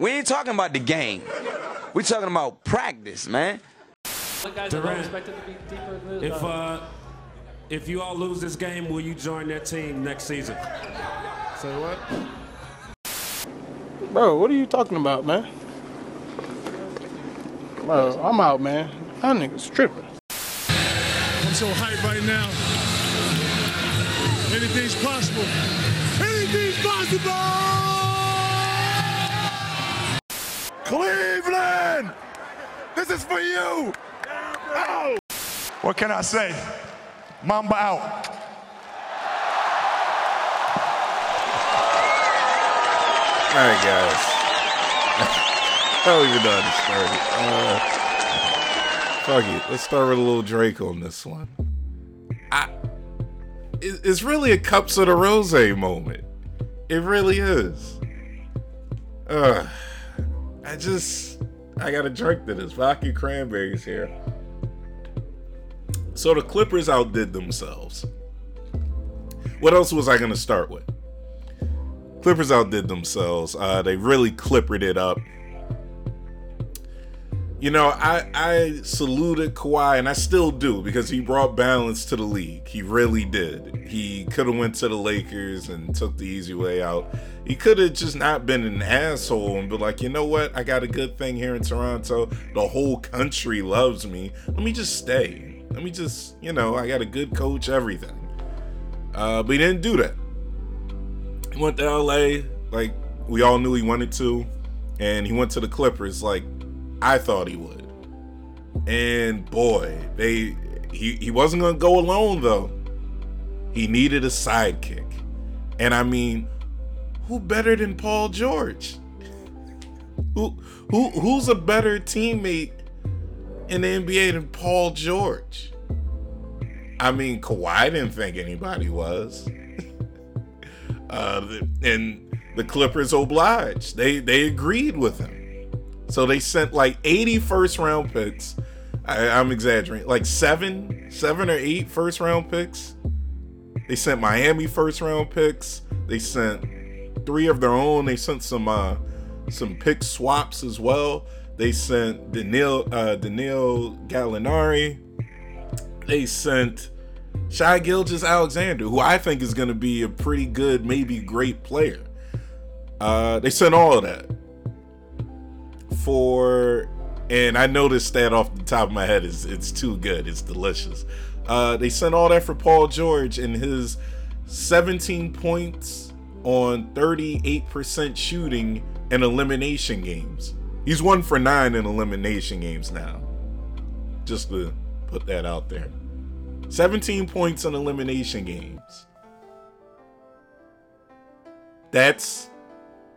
We ain't talking about the game. We talking about practice, man. Durant, if uh, if you all lose this game, will you join that team next season? Say what? Bro, what are you talking about, man? Bro, I'm out, man. That nigga's tripping. I'm so hyped right now. Anything's possible. Anything's possible! Cleveland! This is for you! Oh! What can I say? Mamba out. All right, guys. I don't even know how to start it. Uh, fuck it. Let's start with a little Drake on this one. I, it's really a Cups of the Rose moment. It really is. Uh, I just, I got a drink to this. Vodka cranberries here. So the Clippers outdid themselves. What else was I gonna start with? Clippers outdid themselves. Uh, they really clippered it up. You know, I I saluted Kawhi, and I still do because he brought balance to the league. He really did. He could have went to the Lakers and took the easy way out. He could have just not been an asshole and be like, you know what? I got a good thing here in Toronto. The whole country loves me. Let me just stay. Let me just, you know, I got a good coach, everything. Uh, but he didn't do that. He went to LA like we all knew he wanted to, and he went to the Clippers like I thought he would. And boy, they he he wasn't gonna go alone though. He needed a sidekick, and I mean, who better than Paul George? Who who who's a better teammate in the NBA than Paul George? I mean, Kawhi didn't think anybody was. Uh, and the Clippers obliged. They they agreed with him. So they sent like 80 first round picks. I, I'm exaggerating, like seven, seven or eight first round picks. They sent Miami first round picks. They sent three of their own. They sent some uh, some pick swaps as well. They sent Daniel uh, Daniel Gallinari. They sent Shai Gilgeous Alexander, who I think is going to be a pretty good, maybe great player. Uh, they sent all of that for, and I noticed that off the top of my head is it's too good, it's delicious. Uh, they sent all that for Paul George and his 17 points on 38% shooting in elimination games. He's one for nine in elimination games now. Just to put that out there. 17 points in elimination games. That's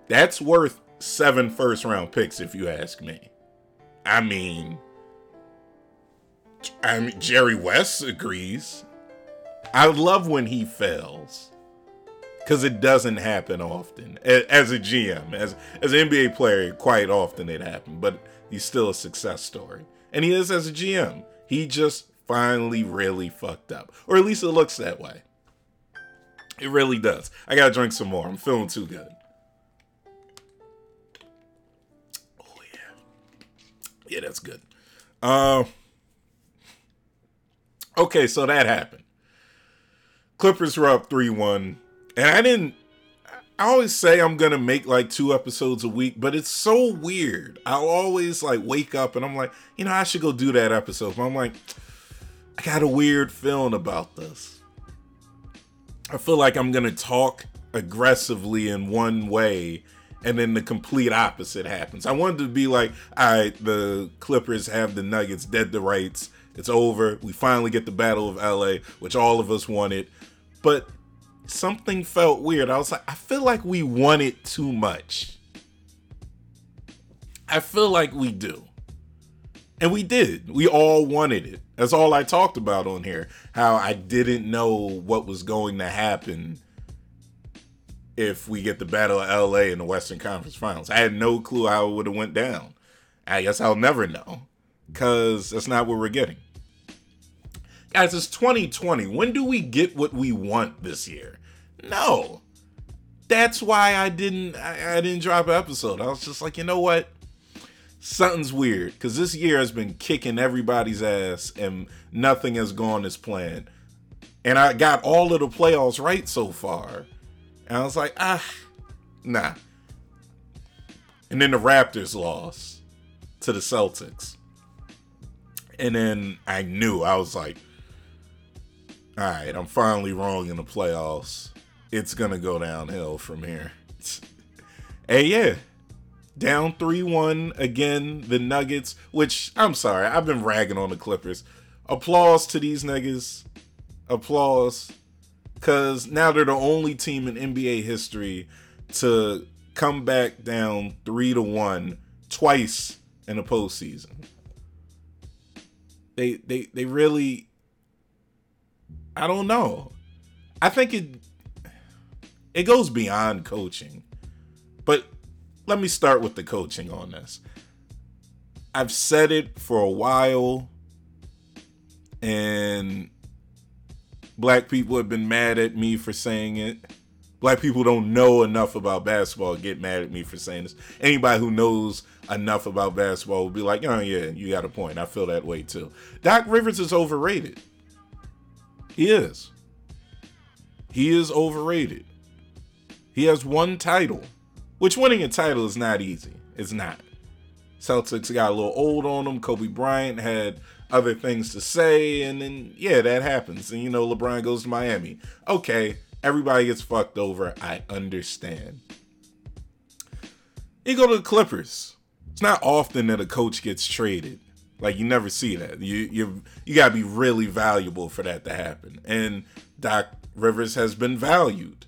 that's worth seven first round picks if you ask me. I mean I mean Jerry West agrees. I love when he fails. Cause it doesn't happen often. As a GM, as as an NBA player, quite often it happened, but he's still a success story. And he is as a GM. He just finally really fucked up. Or at least it looks that way. It really does. I gotta drink some more. I'm feeling too good. Yeah, that's good. Uh, okay, so that happened. Clippers were up 3-1. And I didn't I always say I'm gonna make like two episodes a week, but it's so weird. I'll always like wake up and I'm like, you know, I should go do that episode. But I'm like, I got a weird feeling about this. I feel like I'm gonna talk aggressively in one way and then the complete opposite happens. I wanted to be like, all right, the Clippers have the Nuggets dead to rights. It's over. We finally get the Battle of LA, which all of us wanted. But something felt weird. I was like, I feel like we want it too much. I feel like we do. And we did. We all wanted it. That's all I talked about on here. How I didn't know what was going to happen if we get the Battle of LA in the Western Conference Finals. I had no clue how it would have went down. I guess I'll never know because that's not what we're getting. Guys, it's 2020. When do we get what we want this year? No. that's why I didn't I, I didn't drop an episode. I was just like, you know what? Something's weird because this year has been kicking everybody's ass and nothing has gone as planned. And I got all of the playoffs right so far. And I was like, ah, nah. And then the Raptors lost to the Celtics. And then I knew, I was like, all right, I'm finally wrong in the playoffs. It's going to go downhill from here. hey, yeah. Down 3 1 again, the Nuggets, which I'm sorry, I've been ragging on the Clippers. Applause to these niggas. Applause. Because now they're the only team in NBA history to come back down 3 to 1 twice in the postseason. They, they, they really I don't know. I think it it goes beyond coaching. But let me start with the coaching on this. I've said it for a while and black people have been mad at me for saying it. Black people don't know enough about basketball get mad at me for saying this. Anybody who knows enough about basketball will be like, "Oh yeah, you got a point. I feel that way too." Doc Rivers is overrated. He is. He is overrated. He has one title, which winning a title is not easy. It's not. Celtics got a little old on them. Kobe Bryant had other things to say, and then yeah, that happens. And you know, LeBron goes to Miami. Okay, everybody gets fucked over. I understand. You go to the Clippers. It's not often that a coach gets traded. Like you never see that. You you you gotta be really valuable for that to happen. And Doc Rivers has been valued.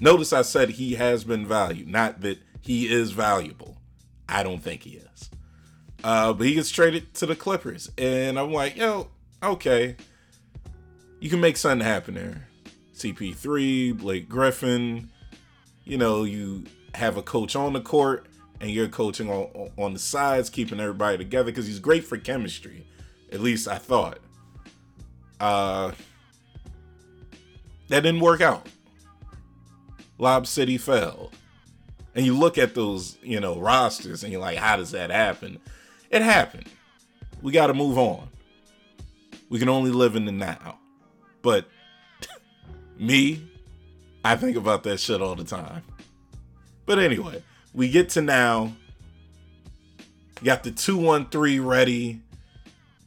Notice I said he has been valued, not that he is valuable. I don't think he is. Uh, but he gets traded to the Clippers, and I'm like, yo, okay, you can make something happen there. CP3, Blake Griffin, you know, you have a coach on the court and you're coaching on on the sides, keeping everybody together because he's great for chemistry. At least I thought. Uh, that didn't work out. Lob City fell. And you look at those, you know, rosters and you're like, how does that happen? It happened. We got to move on. We can only live in the now. But me, I think about that shit all the time. But anyway, we get to now. You got the 213 ready.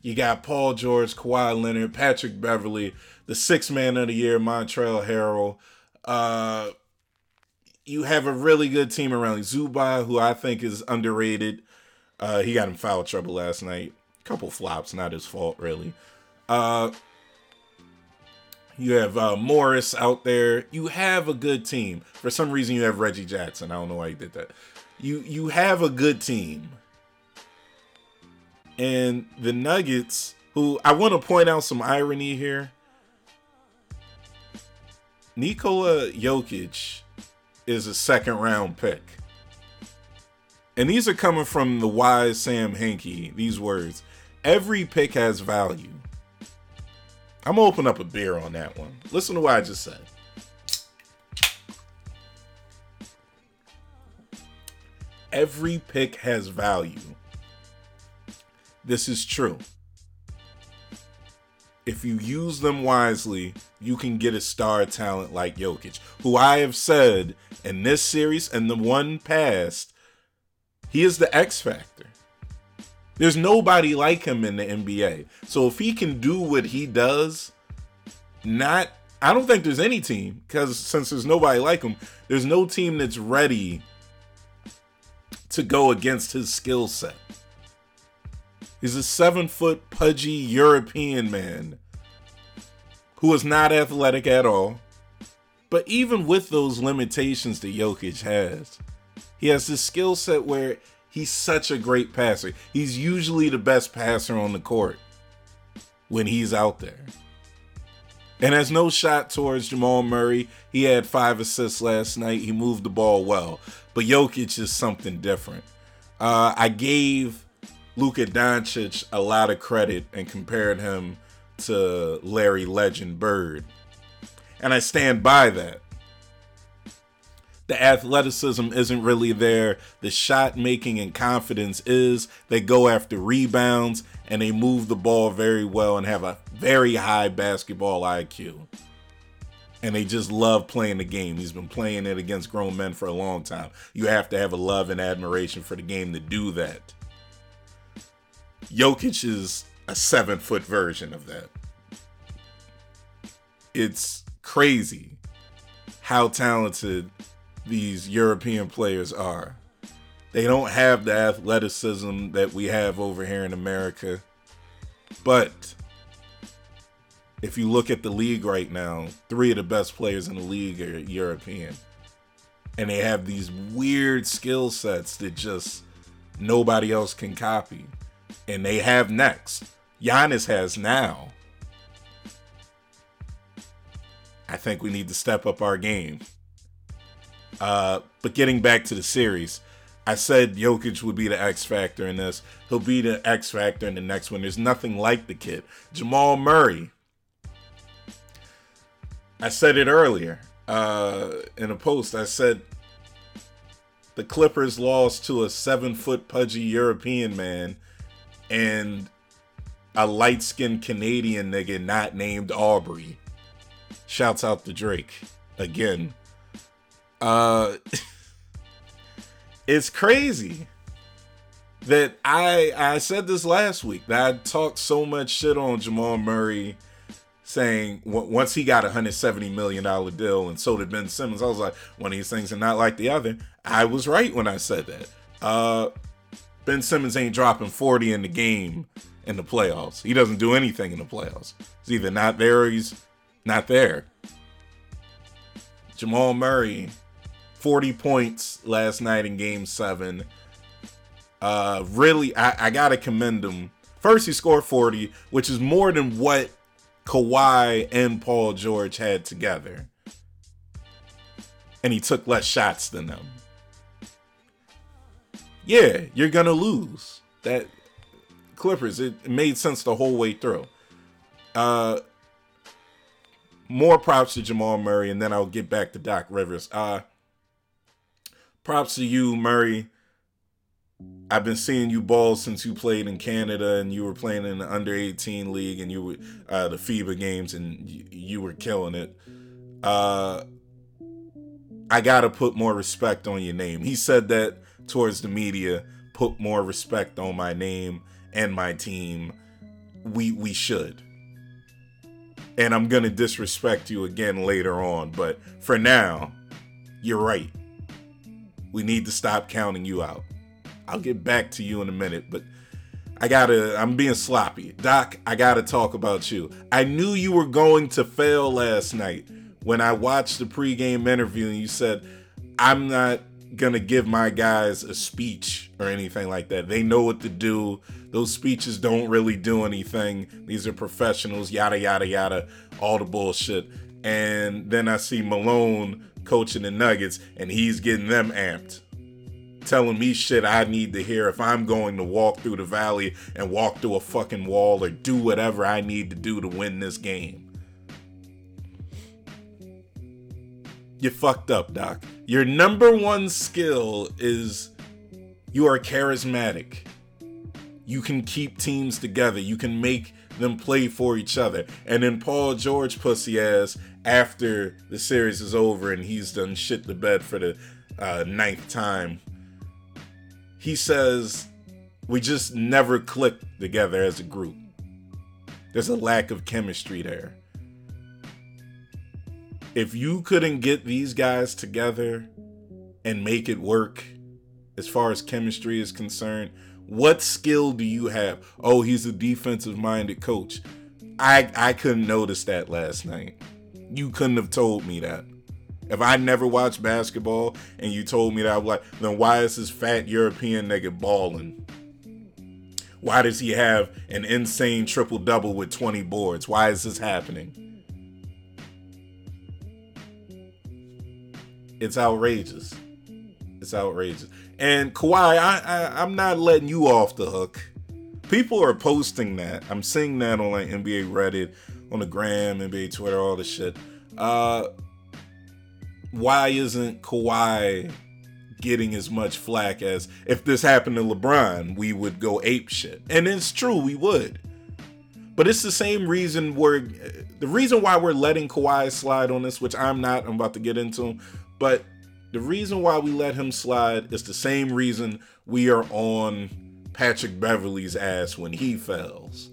You got Paul George, Kawhi Leonard, Patrick Beverley, the six man of the year, Montrezl Harrell. Uh, you have a really good team around Zubac, who I think is underrated. Uh, he got in foul trouble last night. Couple flops, not his fault, really. Uh, you have uh, Morris out there. You have a good team. For some reason, you have Reggie Jackson. I don't know why you did that. You you have a good team. And the Nuggets, who I want to point out some irony here. Nikola Jokic is a second round pick. And these are coming from the wise Sam Hinkie. These words. Every pick has value. I'm gonna open up a beer on that one. Listen to what I just said. Every pick has value. This is true. If you use them wisely, you can get a star talent like Jokic, who I have said in this series and the one past, he is the X factor. There's nobody like him in the NBA. So if he can do what he does, not I don't think there's any team because since there's nobody like him, there's no team that's ready to go against his skill set. He's a seven foot pudgy European man who is not athletic at all. But even with those limitations that Jokic has, he has this skill set where He's such a great passer. He's usually the best passer on the court when he's out there. And has no shot towards Jamal Murray. He had five assists last night. He moved the ball well. But Jokic is something different. Uh, I gave Luka Doncic a lot of credit and compared him to Larry Legend Bird. And I stand by that. The athleticism isn't really there. The shot making and confidence is. They go after rebounds and they move the ball very well and have a very high basketball IQ. And they just love playing the game. He's been playing it against grown men for a long time. You have to have a love and admiration for the game to do that. Jokic is a seven foot version of that. It's crazy how talented these European players are. They don't have the athleticism that we have over here in America. But if you look at the league right now, three of the best players in the league are European. And they have these weird skill sets that just nobody else can copy. And they have next. Giannis has now. I think we need to step up our game. Uh, but getting back to the series, I said Jokic would be the X factor in this. He'll be the X factor in the next one. There's nothing like the kid. Jamal Murray. I said it earlier uh, in a post. I said the Clippers lost to a seven foot pudgy European man and a light skinned Canadian nigga not named Aubrey. Shouts out to Drake again. Uh it's crazy that I I said this last week that I talked so much shit on Jamal Murray saying once he got a hundred seventy million dollar deal and so did Ben Simmons. I was like, one of these things are not like the other. I was right when I said that. Uh Ben Simmons ain't dropping 40 in the game in the playoffs. He doesn't do anything in the playoffs. He's either not there or he's not there. Jamal Murray, 40 points last night in game seven. Uh, really, I, I gotta commend him. First, he scored 40, which is more than what Kawhi and Paul George had together. And he took less shots than them yeah, you're gonna lose. That Clippers, it made sense the whole way through. Uh more props to Jamal Murray, and then I'll get back to Doc Rivers. Uh props to you, Murray. I've been seeing you ball since you played in Canada and you were playing in the under 18 league and you were uh, the FIBA games and you, you were killing it. Uh, I gotta put more respect on your name. He said that towards the media put more respect on my name and my team, we we should. And I'm gonna disrespect you again later on, but for now, you're right. We need to stop counting you out. I'll get back to you in a minute, but I gotta, I'm being sloppy. Doc, I gotta talk about you. I knew you were going to fail last night when I watched the pregame interview and you said, I'm not gonna give my guys a speech or anything like that. They know what to do. Those speeches don't really do anything. These are professionals, yada yada yada, all the bullshit. And then I see Malone coaching the Nuggets and he's getting them amped. Telling me shit I need to hear if I'm going to walk through the valley and walk through a fucking wall or do whatever I need to do to win this game. You fucked up, Doc. Your number one skill is you are charismatic. You can keep teams together. You can make them play for each other. And then Paul George pussy ass after the series is over and he's done shit the bed for the uh, ninth time. He says we just never clicked together as a group. There's a lack of chemistry there if you couldn't get these guys together and make it work as far as chemistry is concerned, what skill do you have? Oh, he's a defensive minded coach. I I couldn't notice that last night. You couldn't have told me that. If I never watched basketball and you told me that, I'm like, then why is this fat European nigga balling? Why does he have an insane triple double with 20 boards? Why is this happening? It's outrageous. It's outrageous. And Kawhi, I, I I'm not letting you off the hook. People are posting that. I'm seeing that on like NBA Reddit, on the gram, NBA Twitter, all this shit. Uh why isn't Kawhi getting as much flack as if this happened to LeBron, we would go ape shit. And it's true, we would. But it's the same reason we're the reason why we're letting Kawhi slide on this, which I'm not, I'm about to get into, but the reason why we let him slide is the same reason we are on Patrick Beverley's ass when he fails.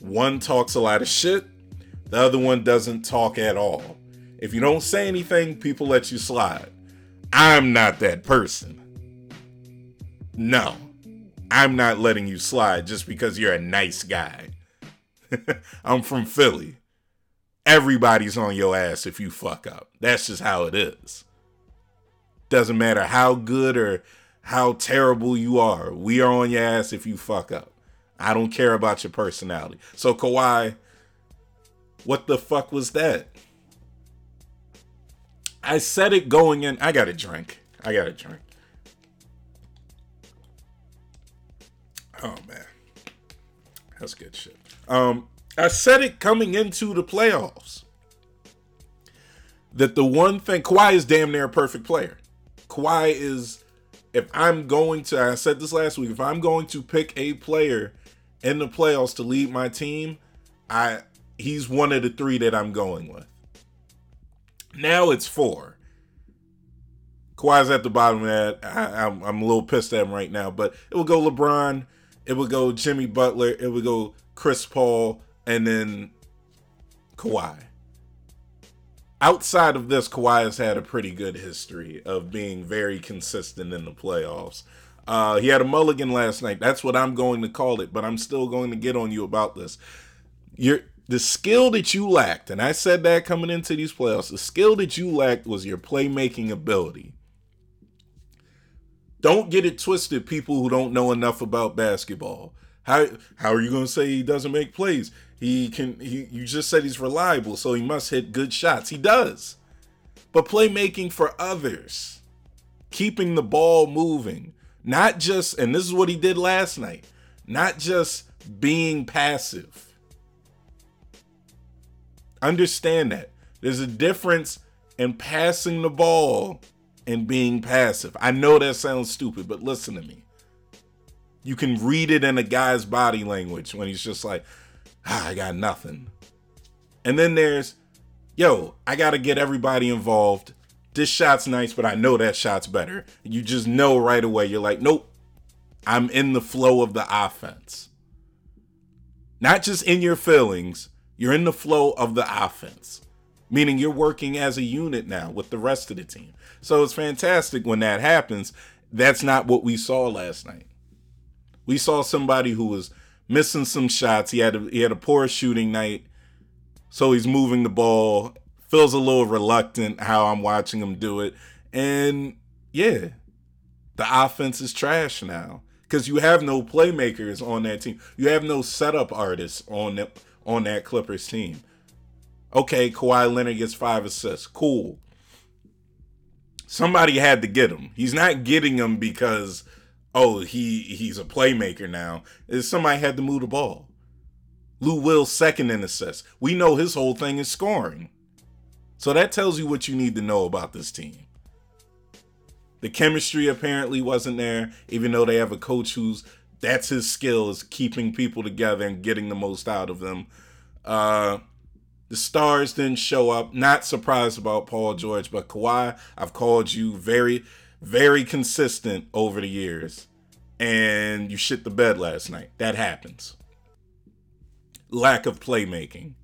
One talks a lot of shit, the other one doesn't talk at all. If you don't say anything, people let you slide. I'm not that person. No, I'm not letting you slide just because you're a nice guy. I'm from Philly. Everybody's on your ass if you fuck up. That's just how it is. Doesn't matter how good or how terrible you are. We are on your ass if you fuck up. I don't care about your personality. So Kawhi, what the fuck was that? I said it going in. I got a drink. I got a drink. Oh man, that's good shit. Um, I said it coming into the playoffs that the one thing Kawhi is damn near a perfect player. Kawhi is, if I'm going to, I said this last week, if I'm going to pick a player in the playoffs to lead my team, I he's one of the three that I'm going with. Now it's four. Kawhi's at the bottom of that. I, am I'm, I'm a little pissed at him right now, but it will go LeBron, it will go Jimmy Butler, it will go Chris Paul, and then Kawhi. Outside of this, Kawhi has had a pretty good history of being very consistent in the playoffs. Uh, he had a mulligan last night. That's what I'm going to call it, but I'm still going to get on you about this. You're the skill that you lacked, and I said that coming into these playoffs, the skill that you lacked was your playmaking ability. Don't get it twisted, people who don't know enough about basketball. How how are you going to say he doesn't make plays? He can he you just said he's reliable, so he must hit good shots. He does. But playmaking for others, keeping the ball moving, not just and this is what he did last night, not just being passive Understand that. There's a difference in passing the ball and being passive. I know that sounds stupid, but listen to me. You can read it in a guy's body language when he's just like, ah, I got nothing. And then there's, yo, I got to get everybody involved. This shot's nice, but I know that shot's better. You just know right away. You're like, nope, I'm in the flow of the offense. Not just in your feelings, you're in the flow of the offense, meaning you're working as a unit now with the rest of the team. So it's fantastic when that happens. That's not what we saw last night. We saw somebody who was missing some shots. He had a, he had a poor shooting night, so he's moving the ball. Feels a little reluctant how I'm watching him do it, and yeah, the offense is trash now because you have no playmakers on that team. You have no setup artists on that on that Clippers team. Okay, Kawhi Leonard gets five assists. Cool. Somebody had to get him. He's not getting him because oh he he's a playmaker now. Is somebody had to move the ball. Lou Will second in assists. We know his whole thing is scoring. So that tells you what you need to know about this team. The chemistry apparently wasn't there, even though they have a coach who's that's his skill is keeping people together and getting the most out of them. Uh, the stars didn't show up. Not surprised about Paul George, but Kawhi, I've called you very, very consistent over the years. And you shit the bed last night. That happens. Lack of playmaking.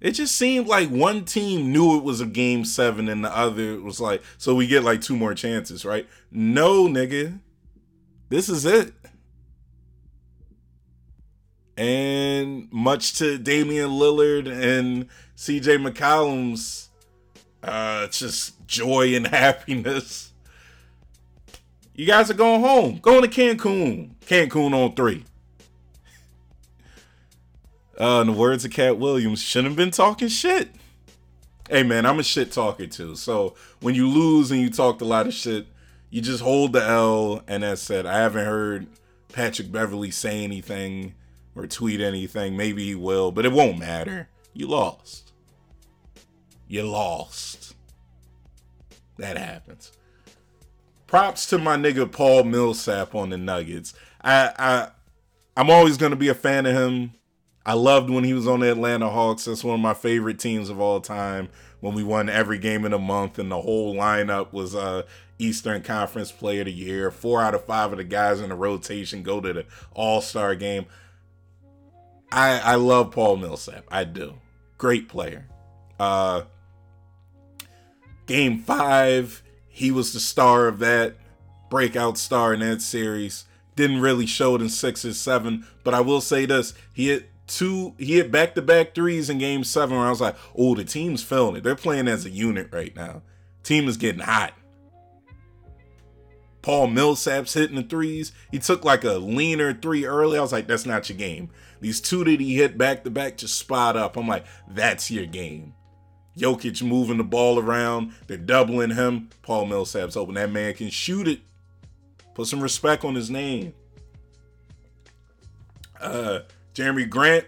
It just seemed like one team knew it was a game seven and the other was like, so we get like two more chances, right? No, nigga. This is it. And much to Damian Lillard and CJ McCollum's uh, just joy and happiness, you guys are going home. Going to Cancun. Cancun on three. Uh, in the words of Katt Williams, shouldn't have been talking shit. Hey man, I'm a shit talker too. So when you lose and you talked a lot of shit, you just hold the L. And as said, I haven't heard Patrick Beverley say anything or tweet anything. Maybe he will, but it won't matter. You lost. You lost. That happens. Props to my nigga Paul Millsap on the Nuggets. I I I'm always gonna be a fan of him. I loved when he was on the Atlanta Hawks. That's one of my favorite teams of all time. When we won every game in a month, and the whole lineup was uh, Eastern Conference Player of the Year. Four out of five of the guys in the rotation go to the All Star game. I I love Paul Millsap. I do. Great player. Uh, game five, he was the star of that breakout star in that series. Didn't really show it in six or seven, but I will say this: he hit two, he hit back to back threes in game seven. Where I was like, oh, the team's feeling it. They're playing as a unit right now. Team is getting hot. Paul Millsap's hitting the threes. He took like a leaner three early. I was like, that's not your game. These two that he hit back to back just spot up. I'm like, that's your game. Jokic moving the ball around. They're doubling him. Paul Millsap's open. That man can shoot it. Put some respect on his name. Uh, Jerami Grant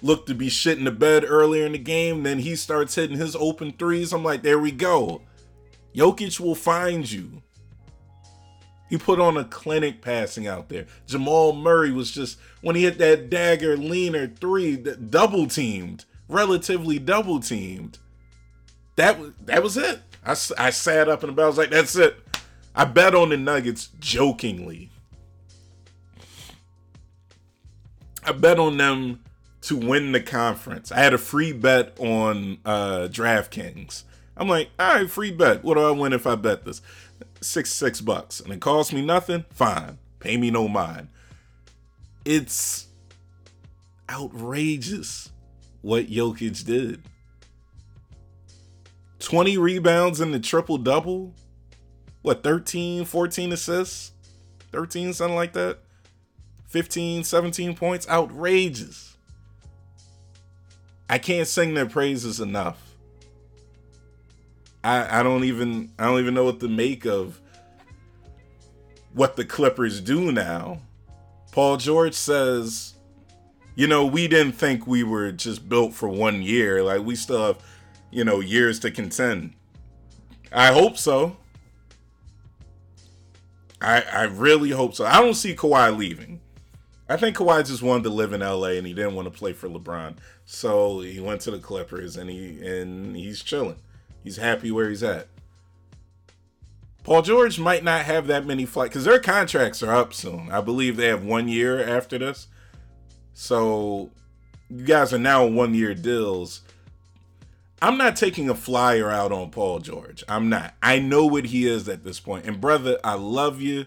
looked to be shitting the bed earlier in the game. Then he starts hitting his open threes. I'm like, there we go. Jokic will find you. He put on a clinic passing out there. Jamal Murray was just when he hit that dagger leaner three, that double teamed, relatively double teamed. That was that was it. I, I sat up and I was like, that's it. I bet on the Nuggets jokingly. I bet on them to win the conference. I had a free bet on uh, DraftKings. I'm like, all right, free bet. What do I win if I bet this? Six six bucks, and it costs me nothing. Fine, pay me no mind. It's outrageous what Jokic did. 20 rebounds in the triple double. What, 13, 14 assists? 13, something like that. 15, 17 points. Outrageous. I can't sing their praises enough. I, I don't even I don't even know what to make of what the Clippers do now. Paul George says, you know, we didn't think we were just built for one year. Like we still have, you know, years to contend. I hope so. I I really hope so. I don't see Kawhi leaving. I think Kawhi just wanted to live in LA and he didn't want to play for LeBron. So he went to the Clippers and he and he's chilling. He's happy where he's at. Paul George might not have that many flights because their contracts are up soon. I believe they have one year after this. So you guys are now one year deals. I'm not taking a flyer out on Paul George. I'm not. I know what he is at this point. And brother, I love you.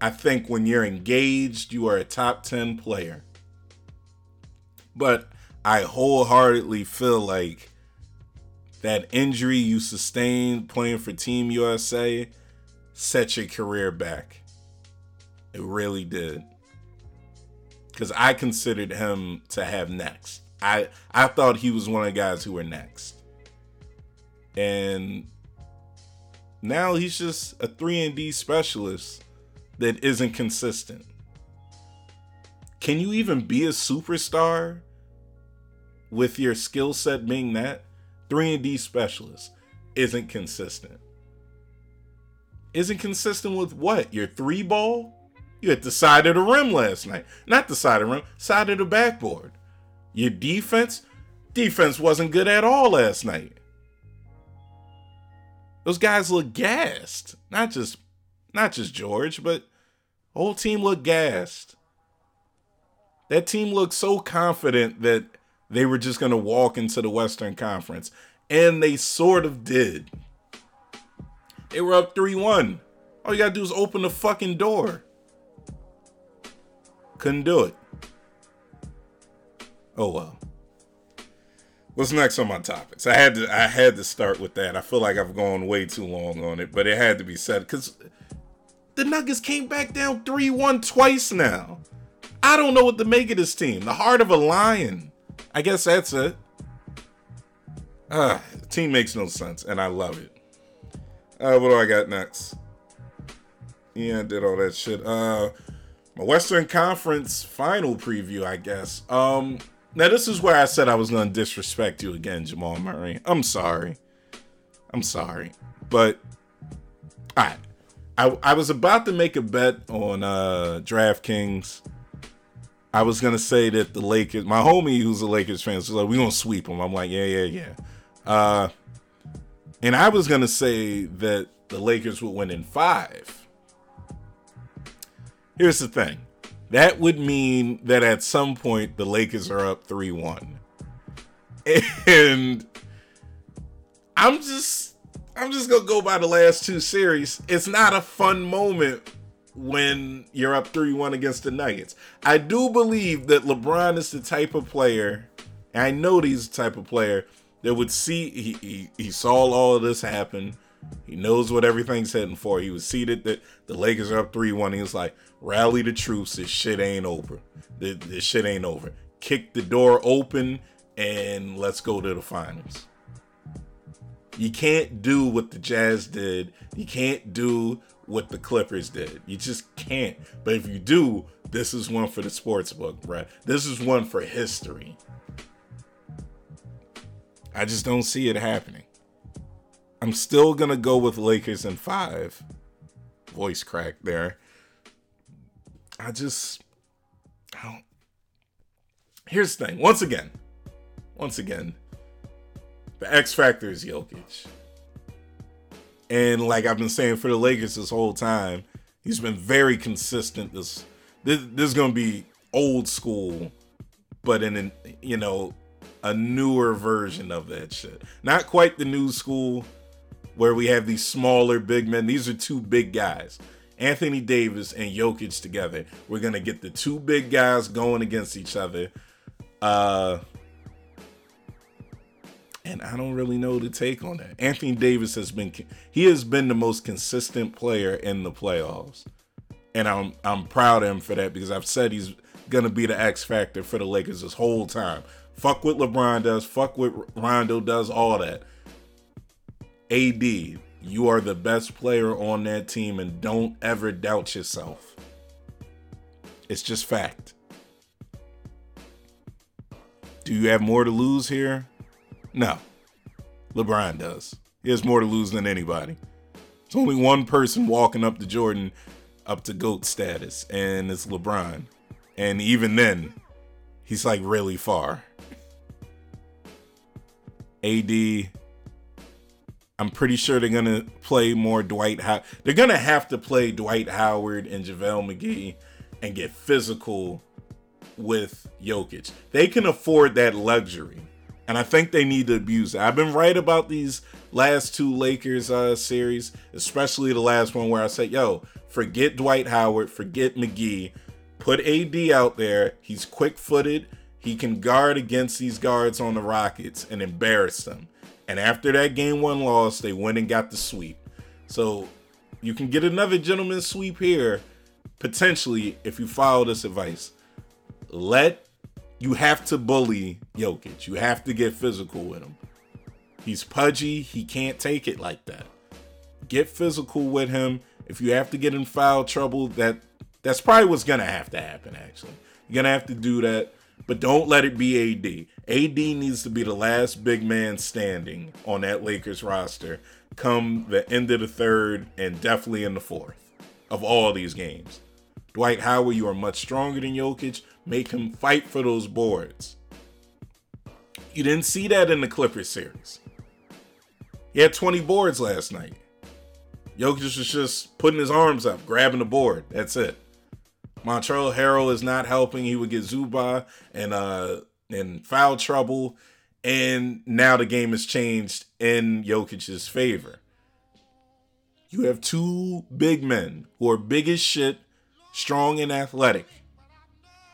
I think when you're engaged, you are a top 10 player. But I wholeheartedly feel like that injury you sustained playing for Team USA set your career back. It really did. Cuz I considered him to have next. I I thought he was one of the guys who were next. And now he's just a 3 and D specialist that isn't consistent. Can you even be a superstar with your skill set being that? 3 and D specialist isn't consistent. Isn't consistent with what? Your three ball? You hit the side of the rim last night. Not the side of the rim, side of the backboard. Your defense? Defense wasn't good at all last night. Those guys look gassed. Not just not just George, but whole team looked gassed. That team looked so confident that they were just going to walk into the Western Conference. And they sort of did. They were up 3 1. All you got to do is open the fucking door. Couldn't do it. Oh well. What's next on my topics? I had to I had to start with that. I feel like I've gone way too long on it, but it had to be said because the Nuggets came back down 3-1 twice now. I don't know what to make of this team. The heart of a lion. I guess that's it. Ah, the team makes no sense, and I love it. Uh, what do I got next? Yeah, I did all that shit. Uh, my Western Conference final preview, I guess. Um, Now this is where I said I was gonna disrespect you again, Jamal Murray. I'm sorry. I'm sorry. But alright. I I was about to make a bet on uh DraftKings. I was gonna say that the Lakers, my homie who's a Lakers fan, was like, "We gonna sweep them." I'm like, "Yeah, yeah, yeah." Uh, and I was gonna say that the Lakers would win in five. Here's the thing: that would mean that at some point the Lakers are up three one, and I'm just I'm just gonna go by the last two series. It's not a fun moment when you're up 3 1 against the Nuggets. I do believe that LeBron is the type of player, I know he's the type of player that would see, he, he, he saw all of this happen. He knows what everything's heading for. He was seated that the Lakers are up 3 1. He was like, rally the troops. This shit ain't over. This, this shit ain't over. Kick the door open and let's go to the finals. You can't do what the Jazz did. You can't do what the Clippers did. You just can't. But if you do, this is one for the sports book, bruh. This is one for history. I just don't see it happening. I'm still gonna go with Lakers in five. Voice crack there. I just I don't Here's the thing. Once again, once again, the X factor is Jokic. And like I've been saying for the Lakers this whole time, he's been very consistent. This this, this is gonna be old school, but in an you know a newer version of that shit. Not quite the new school where we have these smaller big men. These are two big guys. Anthony Davis and Jokic together. We're gonna get the two big guys going against each other. Uh and I don't really know the take on that. Anthony Davis has been he has been the most consistent player in the playoffs. And I'm I'm proud of him for that because I've said he's gonna be the X factor for the Lakers this whole time. Fuck what LeBron does, fuck what Rondo does, all that. AD, you are the best player on that team and don't ever doubt yourself. It's just fact. Do you have more to lose here? No. LeBron does. He has more to lose than anybody. It's only one person walking up to Jordan up to GOAT status, and it's LeBron. And even then, he's like really far. AD, I'm pretty sure they're gonna play more Dwight Howard. They're gonna have to play Dwight Howard and JaVale McGee and get physical with Jokic. They can afford that luxury. And I think they need to abuse it. I've been right about these last two Lakers uh, series, especially the last one where I said, yo, forget Dwight Howard, forget McGee, put AD out there. He's quick footed. He can guard against these guards on the Rockets and embarrass them. And after that game one loss, they went and got the sweep. So you can get another gentleman's sweep here, potentially, if you follow this advice. Let you have to bully Jokic. You have to get physical with him. He's pudgy. He can't take it like that. Get physical with him. If you have to get in foul trouble, that that's probably what's gonna have to happen. Actually, you're gonna have to do that. But don't let it be AD. AD needs to be the last big man standing on that Lakers roster come the end of the third and definitely in the fourth of all these games. Dwight Howard, you are much stronger than Jokic. Make him fight for those boards. You didn't see that in the Clippers series. He had 20 boards last night. Jokic was just putting his arms up, grabbing the board. That's it. Montrezl Harrell is not helping. He would get Zubac and uh in foul trouble, and now the game has changed in Jokic's favor. You have two big men who are big as shit, strong and athletic.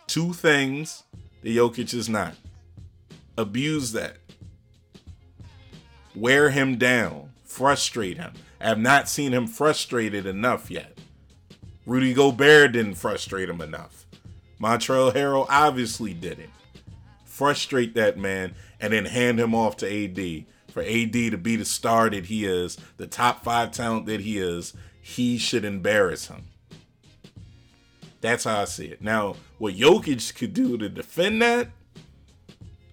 Two things that Jokic is not. Abuse that. Wear him down. Frustrate him. I have not seen him frustrated enough yet. Rudy Gobert didn't frustrate him enough. Montrezl Harrell obviously didn't. Frustrate that man and then hand him off to AD. For AD to be the star that he is, the top five talent that he is, he should embarrass him. That's how I see it. Now, what Jokic could do to defend that,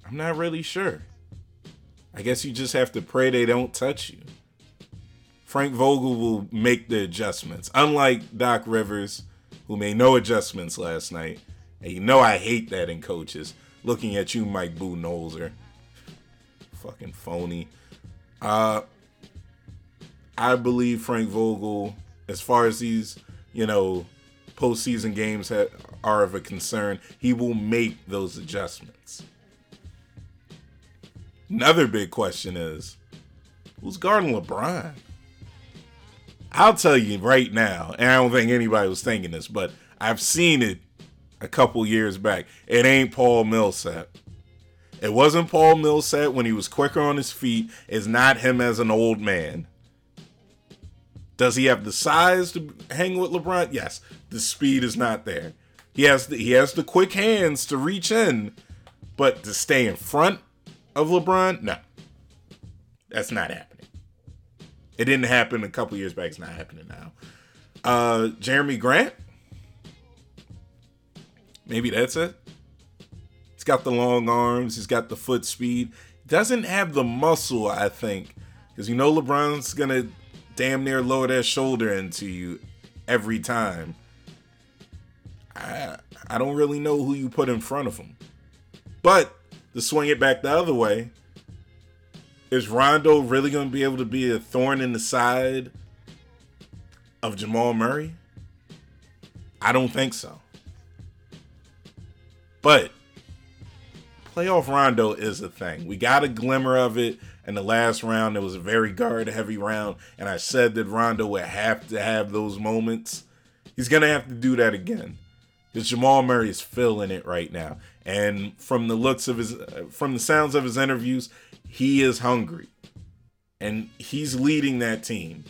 I'm not really sure. I guess you just have to pray they don't touch you. Frank Vogel will make the adjustments. Unlike Doc Rivers, who made no adjustments last night. And you know I hate that in coaches. Looking at you, Mike Boo Budenholzer. Fucking phony. Uh I believe Frank Vogel, as far as these, you know, postseason games ha- are of a concern, he will make those adjustments. Another big question is who's guarding LeBron? I'll tell you right now, and I don't think anybody was thinking this, but I've seen it a couple years back. It ain't Paul Millsap. It wasn't Paul Millsap when he was quicker on his feet. It's not him as an old man. Does he have the size to hang with LeBron? Yes. The speed is not there. He has the, he has the quick hands to reach in, but to stay in front of LeBron, no. That's not happening. It didn't happen a couple years back. It's not happening now. Uh, Jerami Grant. Maybe that's it. He's got the long arms. He's got the foot speed. Doesn't have the muscle, I think, because you know LeBron's gonna damn near lower that shoulder into you every time. I I don't really know who you put in front of him. But to swing it back the other way, is Rondo really going to be able to be a thorn in the side of Jamal Murray? I don't think so. But playoff Rondo is a thing. We got a glimmer of it in the last round. It was a very guard heavy round, and I said that Rondo would have to have those moments. He's going to have to do that again. Because Jamal Murray is feeling it right now. And from the looks of his, uh, from the sounds of his interviews, he is hungry. And he's leading that team.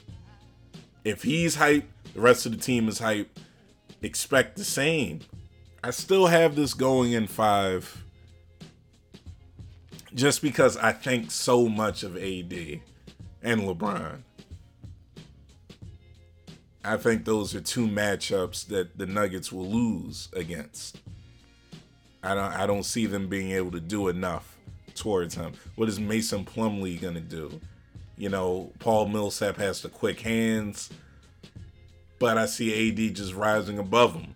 If he's hype, the rest of the team is hype. Expect the same. I still have this going in five just because I think so much of AD and LeBron. I think those are two matchups that the Nuggets will lose against. I don't I don't see them being able to do enough towards him. What is Mason Plumlee gonna do? You know, Paul Millsap has the quick hands, but I see AD just rising above him.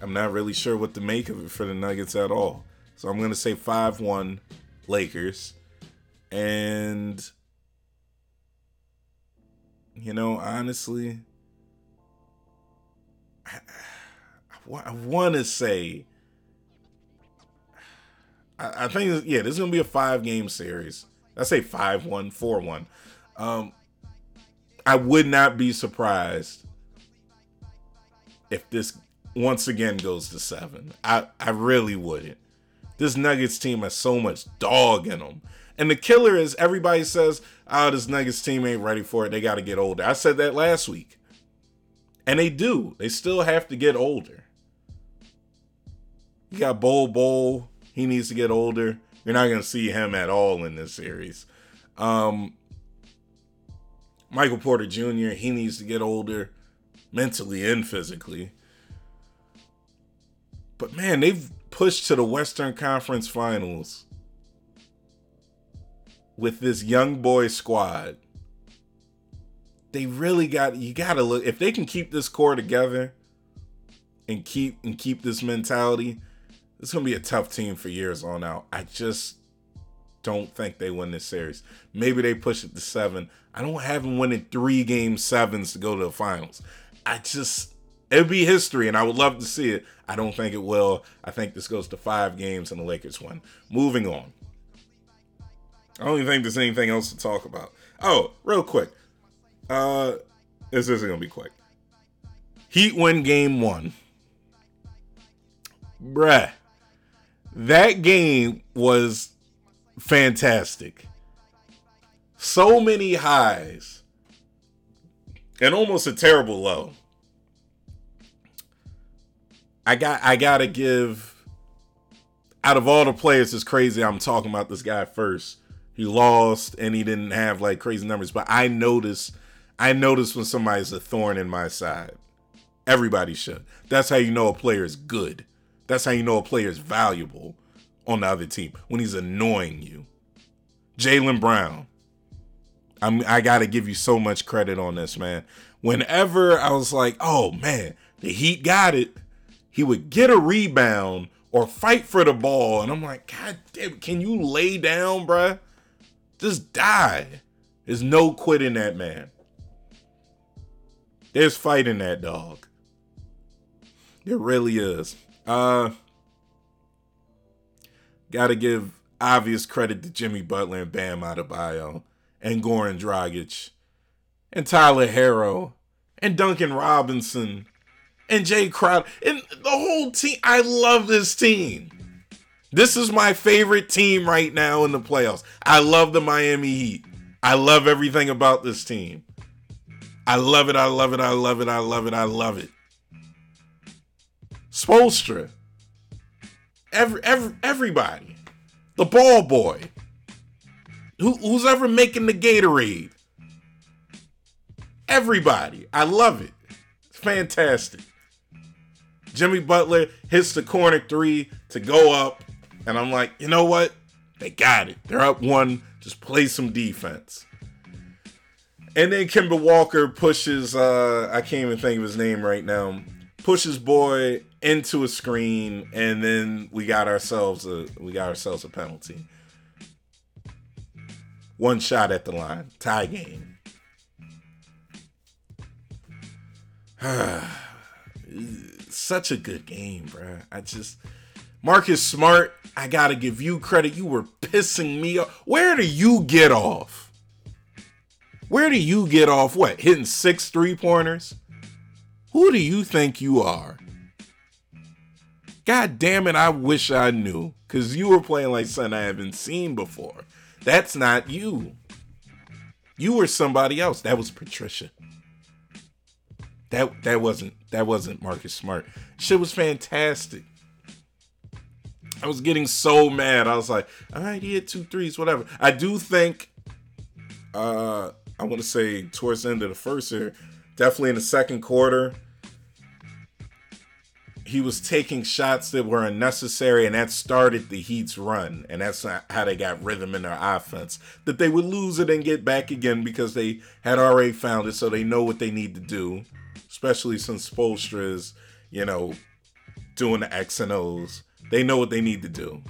I'm not really sure what to make of it for the Nuggets at all. So I'm gonna say 5-1 Lakers. And you know, honestly, I, I, I want to say, I, I, think, yeah, this is to be a five game series. I say 5 1, 4 1. Um, I would not be surprised if this once again goes to seven. I, I really wouldn't. This Nuggets team has so much dog in them. And the killer is everybody says, oh, this Nuggets team ain't ready for it. They got to get older. I said that last week. And they do. They still have to get older. You got Bol Bol. He needs to get older. You're not going to see him at all in this series. Um, Michael Porter Jr., he needs to get older mentally and physically. But man, they've pushed to the Western Conference Finals with this young boy squad. They really got you got to look if they can keep this core together and keep and keep this mentality. It's gonna be a tough team for years on out. I just don't think they win this series. Maybe they push it to seven. I don't have them winning three game sevens to go to the finals. I just it'd be history, and I would love to see it. I don't think it will. I think this goes to five games and the Lakers win. Moving on. I don't even think there's anything else to talk about. Oh, real quick. Uh this isn't gonna be quick. Heat win game one. Bruh. That game was fantastic. So many highs. And almost a terrible low. I got I gotta give out of all the players, it's crazy I'm talking about this guy first he lost and he didn't have like crazy numbers. But I notice, I notice when somebody's a thorn in my side. Everybody should. That's how you know a player is good. That's how you know a player is valuable on the other team when he's annoying you. Jaylen Brown. I'm I gotta give you so much credit on this, man. Whenever I was like, oh man, the Heat got it, he would get a rebound or fight for the ball. And I'm like, God damn, can you lay down, bruh? Just die. There's no quitting that man. There's fighting that dog. There really is. Uh gotta give obvious credit to Jimmy Butler and Bam Adebayo and Goran Dragic and Tyler Herro and Duncan Robinson and Jae Crowder and the whole team. I love this team. This is my favorite team right now in the playoffs. I love the Miami Heat. I love everything about this team. I love it. I love it. I love it. I love it. I love it. Spoelstra. Every, every everybody. The ball boy. Who, who's ever making the Gatorade? Everybody. I love it. It's fantastic. Jimmy Butler hits the corner three to go up. And I'm like, you know what? They got it. They're up one. Just play some defense. And then Kemba Walker pushes, uh, I can't even think of his name right now, pushes boy into a screen, and then we got ourselves a we got ourselves a penalty. One shot at the line, tie game. Such a good game, bruh. I just Marcus Smart, I gotta give you credit. You were pissing me off. Where do you get off? Where do you get off? What? Hitting six three pointers? Who do you think you are? God damn it, I wish I knew. Cause you were playing like something I haven't seen before. That's not you. You were somebody else. That was Patricia. That that wasn't that wasn't Marcus Smart. Shit was fantastic. I was getting so mad. I was like, all right, he hit two threes, whatever. I do think uh I want to say towards the end of the first year, definitely in the second quarter, he was taking shots that were unnecessary, and that started the Heat's run. And that's how they got rhythm in their offense. That they would lose it and get back again because they had already found it, so they know what they need to do. Especially since Spoelstra is, you know, doing the X and O's. They know what they need to do.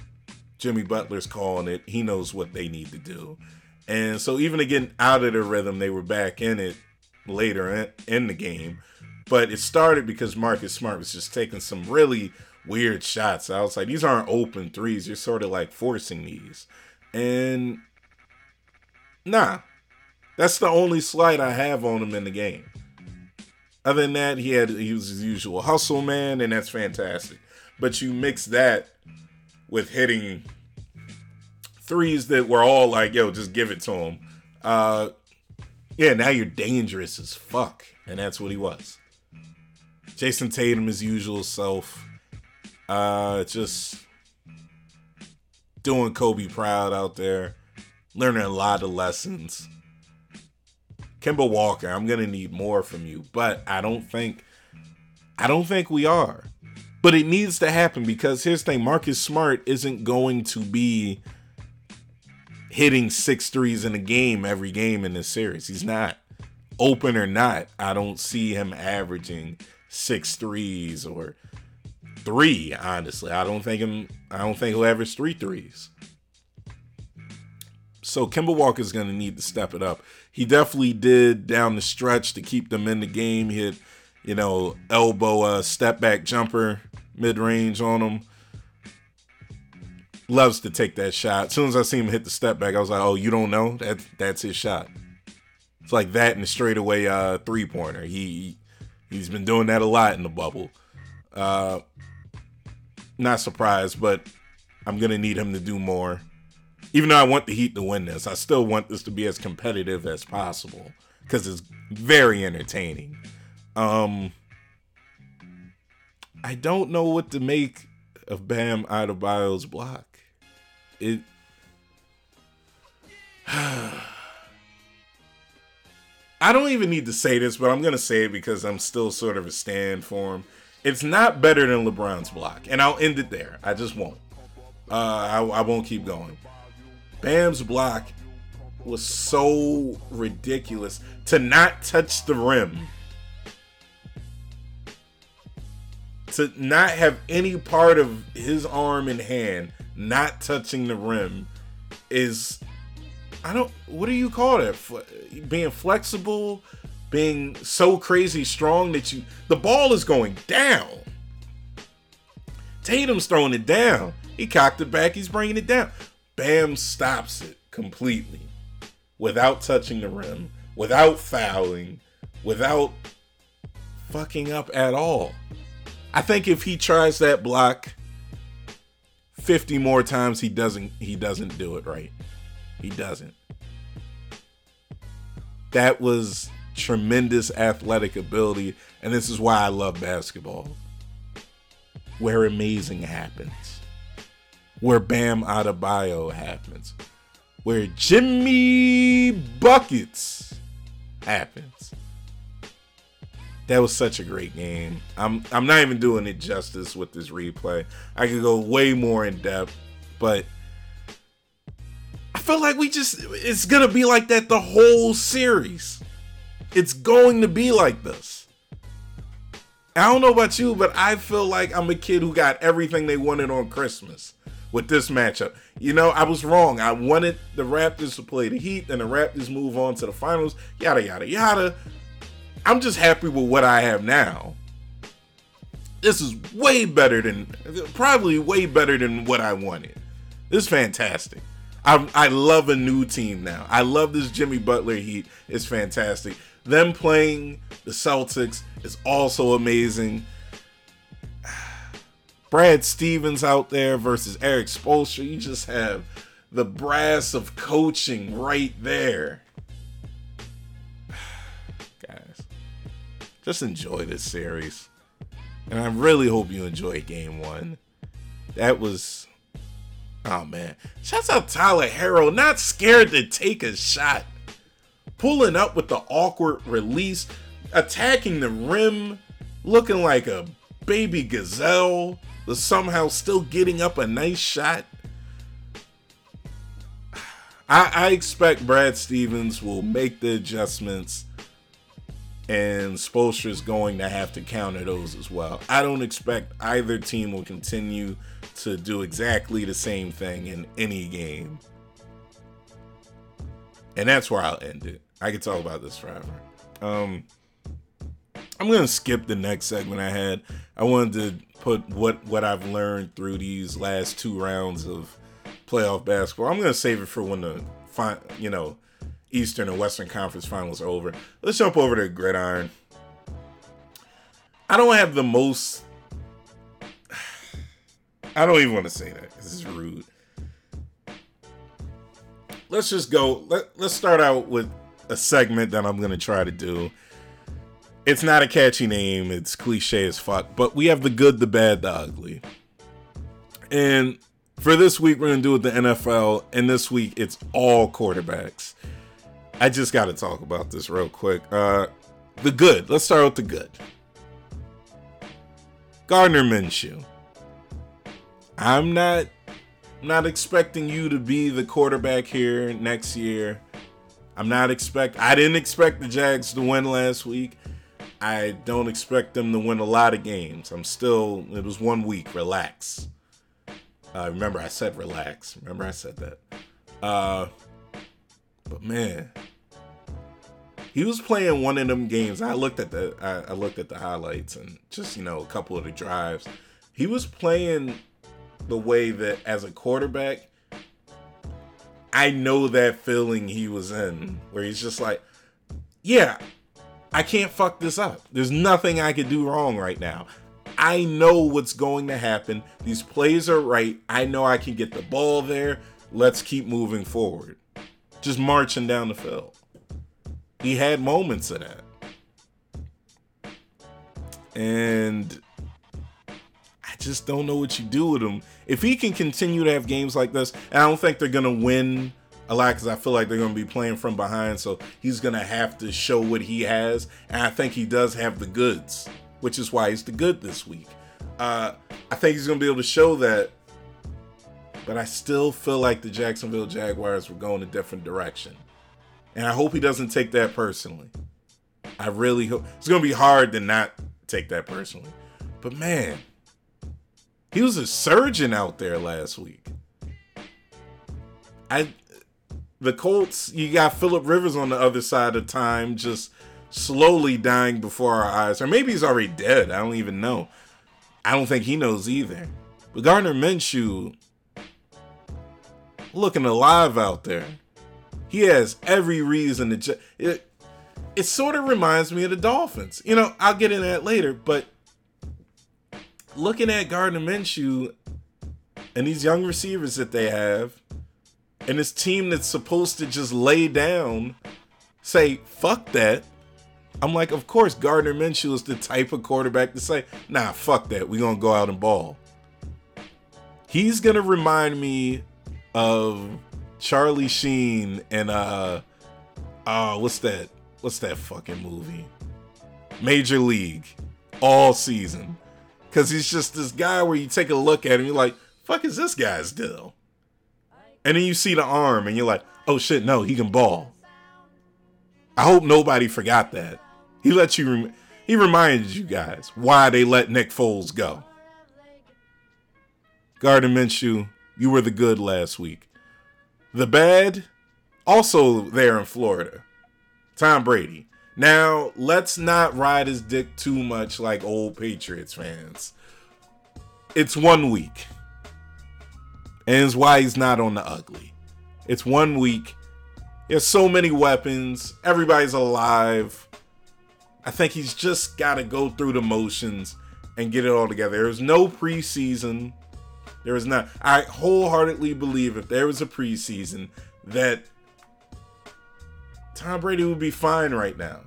Jimmy Butler's calling it. He knows what they need to do. And so even again out of the rhythm, they were back in it later in the game. But it started because Marcus Smart was just taking some really weird shots. I was like, these aren't open threes. You're sort of like forcing these. And nah, that's the only slight I have on him in the game. Other than that, he had he was his usual hustle man, and that's fantastic. But you mix that with hitting threes that were all like, yo, just give it to him. Uh, yeah, now you're dangerous as fuck, and that's what he was. Jayson Tatum, his usual self, uh, just doing Kobe proud out there, learning a lot of lessons. Kemba Walker, I'm gonna need more from you, but I don't think, I don't think we are. But it needs to happen because here's the thing: Marcus Smart isn't going to be hitting six threes in a game every game in this series. He's not. Open or not, I don't see him averaging six threes or three. Honestly, I don't think him. I don't think he'll average three threes. So Kemba Walker's gonna need to step it up. He definitely did down the stretch to keep them in the game. Had, you know, elbow uh, step back jumper mid range on him. Loves to take that shot. As soon as I see him hit the step back, I was like, "Oh, you don't know that that's his shot." It's like that and the straightaway uh, three pointer. He He's been doing that a lot in the bubble. Uh, not surprised, but I'm gonna need him to do more. Even though I want the Heat to win this, I still want this to be as competitive as possible because it's very entertaining. Um, I don't know what to make of Bam Adebayo's block. It. I don't even need to say this, but I'm gonna say it because I'm still sort of a stand for him. It's not better than LeBron's block, and I'll end it there. I just won't. Uh, I, I won't keep going. Bam's block was so ridiculous to not touch the rim. To not have any part of his arm and hand not touching the rim is I don't what do you call that? Being flexible, being so crazy strong that you the ball is going down. Tatum's throwing it down. He cocked it back, he's bringing it down. Bam stops it completely without touching the rim, without fouling, without fucking up at all. I think if he tries that block 50 more times he doesn't he doesn't do it right. He doesn't. That was tremendous athletic ability and this is why I love basketball. Where amazing happens where Bam Adebayo happens, where Jimmy Buckets happens. That was such a great game. I'm I'm not even doing it justice with this replay. I could go way more in depth, but feel like we just it's gonna be like that the whole series. It's going to be like this. I don't know about you, but I feel like I'm a kid who got everything they wanted on Christmas with this matchup. You know, I was wrong. I wanted the Raptors to play the Heat and the Raptors move on to the finals, yada, yada, yada. I'm just happy with what I have now. This is way better than, probably way better than what I wanted. This is fantastic. I, I love a new team now. I love this Jimmy Butler Heat. It's fantastic. Them playing the Celtics is also amazing. Brad Stevens out there versus Erik Spoelstra. You just have the brass of coaching right there. Guys, just enjoy this series. And I really hope you enjoy game one. That was. Oh man. Shouts out Tyler Herro, not scared to take a shot. Pulling up with the awkward release, attacking the rim, looking like a baby gazelle but somehow still getting up a nice shot. I, I expect Brad Stevens will make the adjustments and Spoelstra's going to have to counter those as well. I don't expect either team will continue to do exactly the same thing in any game. And that's where I'll end it. I could talk about this forever. Um, I'm gonna skip the next segment I had. I wanted to put what what I've learned through these last two rounds of playoff basketball. I'm gonna save it for when the fi- you know Eastern and Western Conference Finals are over. Let's jump over to Gridiron. I don't have the most. I don't even want to say that. This is rude. Let's just go. Let, let's start out with a segment that I'm going to try to do it's not a catchy name. It's cliche as fuck. But we have the good, the bad, the ugly. And for this week, we're going to do it with the NFL. And this week, it's all quarterbacks. I just got to talk about this real quick. Uh, the good. Let's start with the good. Gardner Minshew. I'm not not expecting you to be the quarterback here next year. I'm not expect I didn't expect the Jags to win last week. I don't expect them to win a lot of games. I'm still, it was one week. Relax. Uh, remember, I said relax. Remember, I said that. Uh, but man, he was playing one of them games. I looked at the, I, I looked at the highlights and just you know a couple of the drives. He was playing the way that as a quarterback, I know that feeling he was in, mm. where he's just like, yeah, I can't fuck this up. There's nothing I could do wrong right now. I know what's going to happen. These plays are right. I know I can get the ball there. Let's keep moving forward. Just marching down the field. He had moments of that. And just don't know what you do with him. If he can continue to have games like this, and I don't think they're to win a lot because I feel like they're going to be playing from behind. So he's going to have to show what he has. And I think he does have the goods. which is why he's the good this week. Uh, I think he's going to be able to show that, but I still feel like the Jacksonville Jaguars were going a different direction. And I hope he doesn't take that personally. I really hope it's going to be hard to not take that personally. But man, he was a surgeon out there last week. I the Colts, you got Philip Rivers on the other side of time just slowly dying before our eyes. Or maybe he's already dead. I don't even know. I don't think he knows either. But Gardner Minshew looking alive out there. He has every reason to. Ju- it, it sort of reminds me of the Dolphins. You know, I'll get into that later, but looking at Gardner Minshew and these young receivers that they have, and this team that's supposed to just lay down, say, fuck that. I'm like, of course, Gardner Minshew is the type of quarterback to say, nah, fuck that. We're going to go out and ball. He's going to remind me of Charlie Sheen and, uh, uh, what's that? What's that fucking movie? Major League all season. Cause he's just this guy where you take a look at him, you're like, fuck is this guy's deal? And then you see the arm and you're like, oh shit, no, he can ball. I hope nobody forgot that. He let you, rem- he reminded you guys why they let Nick Foles go. Gardner Minshew, you were the good last week. The bad, also there in Florida. Tom Brady. Now, let's not ride his dick too much like old Patriots fans. It's one week. And it's why he's not on the ugly. It's one week. He has so many weapons. Everybody's alive. I think he's just got to go through the motions and get it all together. There's no preseason. There is not. I wholeheartedly believe if there was a preseason that Tom Brady would be fine right now.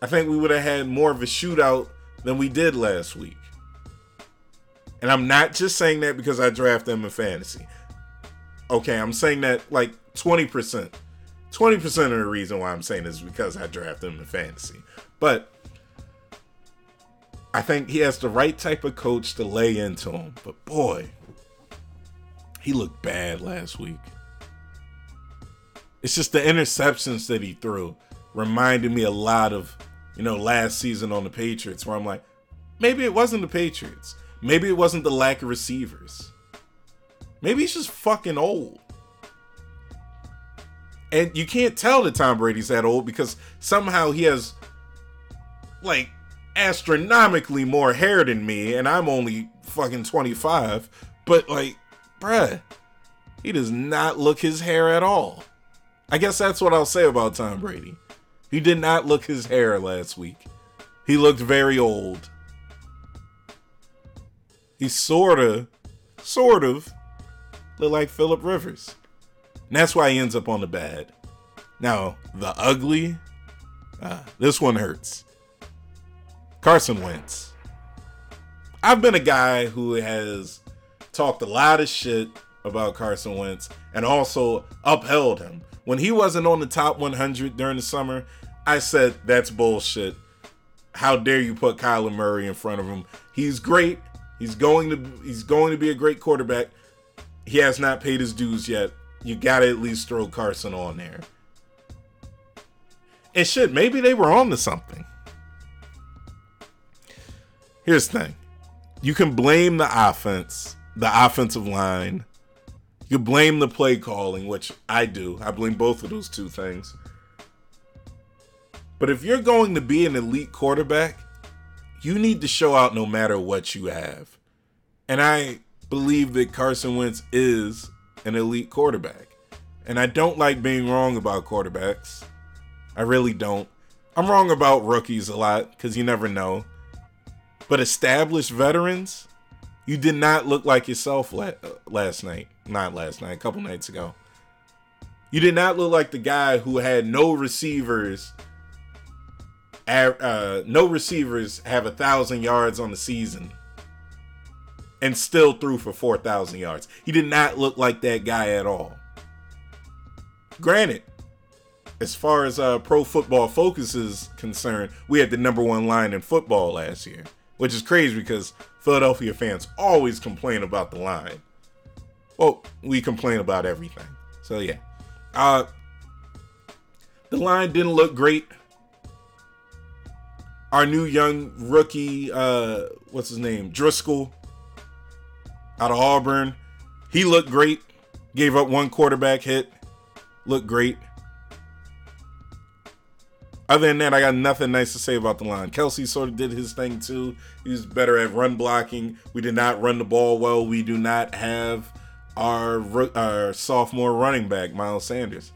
I think we would have had more of a shootout than we did last week. And I'm not just saying that because I draft them in fantasy. Okay, I'm saying that like 20%. 20% of the reason why I'm saying this is because I draft them in fantasy. But I think he has the right type of coach to lay into him. But boy, he looked bad last week. It's just the interceptions that he threw reminded me a lot of, you know, last season on the Patriots, where I'm like, maybe it wasn't the Patriots. Maybe it wasn't the lack of receivers. Maybe he's just fucking old. And you can't tell that Tom Brady's that old because somehow he has like astronomically more hair than me, and I'm only fucking 25. But like, bruh, he does not look his hair at all. I guess that's what I'll say about Tom Brady. He did not look his hair last week. He looked very old. He sorta, sort of, looked like Philip Rivers. And that's why he ends up on the bad. Now, the ugly, uh, this one hurts. Carson Wentz. I've been a guy who has talked a lot of shit about Carson Wentz and also upheld him. When he wasn't on the top 100 during the summer, I said that's bullshit. How dare you put Kyler Murray in front of him? He's great. He's going to he's going to be a great quarterback. He has not paid his dues yet. You got to at least throw Carson on there. And shit, maybe they were on to something. Here's the thing. You can blame the offense, the offensive line, you blame the play calling, which I do. I blame both of those two things. But if you're going to be an elite quarterback, you need to show out no matter what you have. And I believe that Carson Wentz is an elite quarterback. And I don't like being wrong about quarterbacks. I really don't. I'm wrong about rookies a lot because you never know. But established veterans, you did not look like yourself last night. Not last night, a couple nights ago. You did not look like the guy who had no receivers. Uh, no receivers have a thousand yards on the season and still threw for 4,000 yards. He did not look like that guy at all. Granted, as far as uh, pro football focus is concerned, we had the number one line in football last year, which is crazy because Philadelphia fans always complain about the line. Well, we complain about everything. So yeah, uh, the line didn't look great. Our new young rookie, uh, what's his name, Driscoll, out of Auburn, he looked great. Gave up one quarterback hit, looked great. Other than that, I got nothing nice to say about the line. Kelce sort of did his thing too. He was better at run blocking. We did not run the ball well. We do not have our, our sophomore running back, Miles Sanders.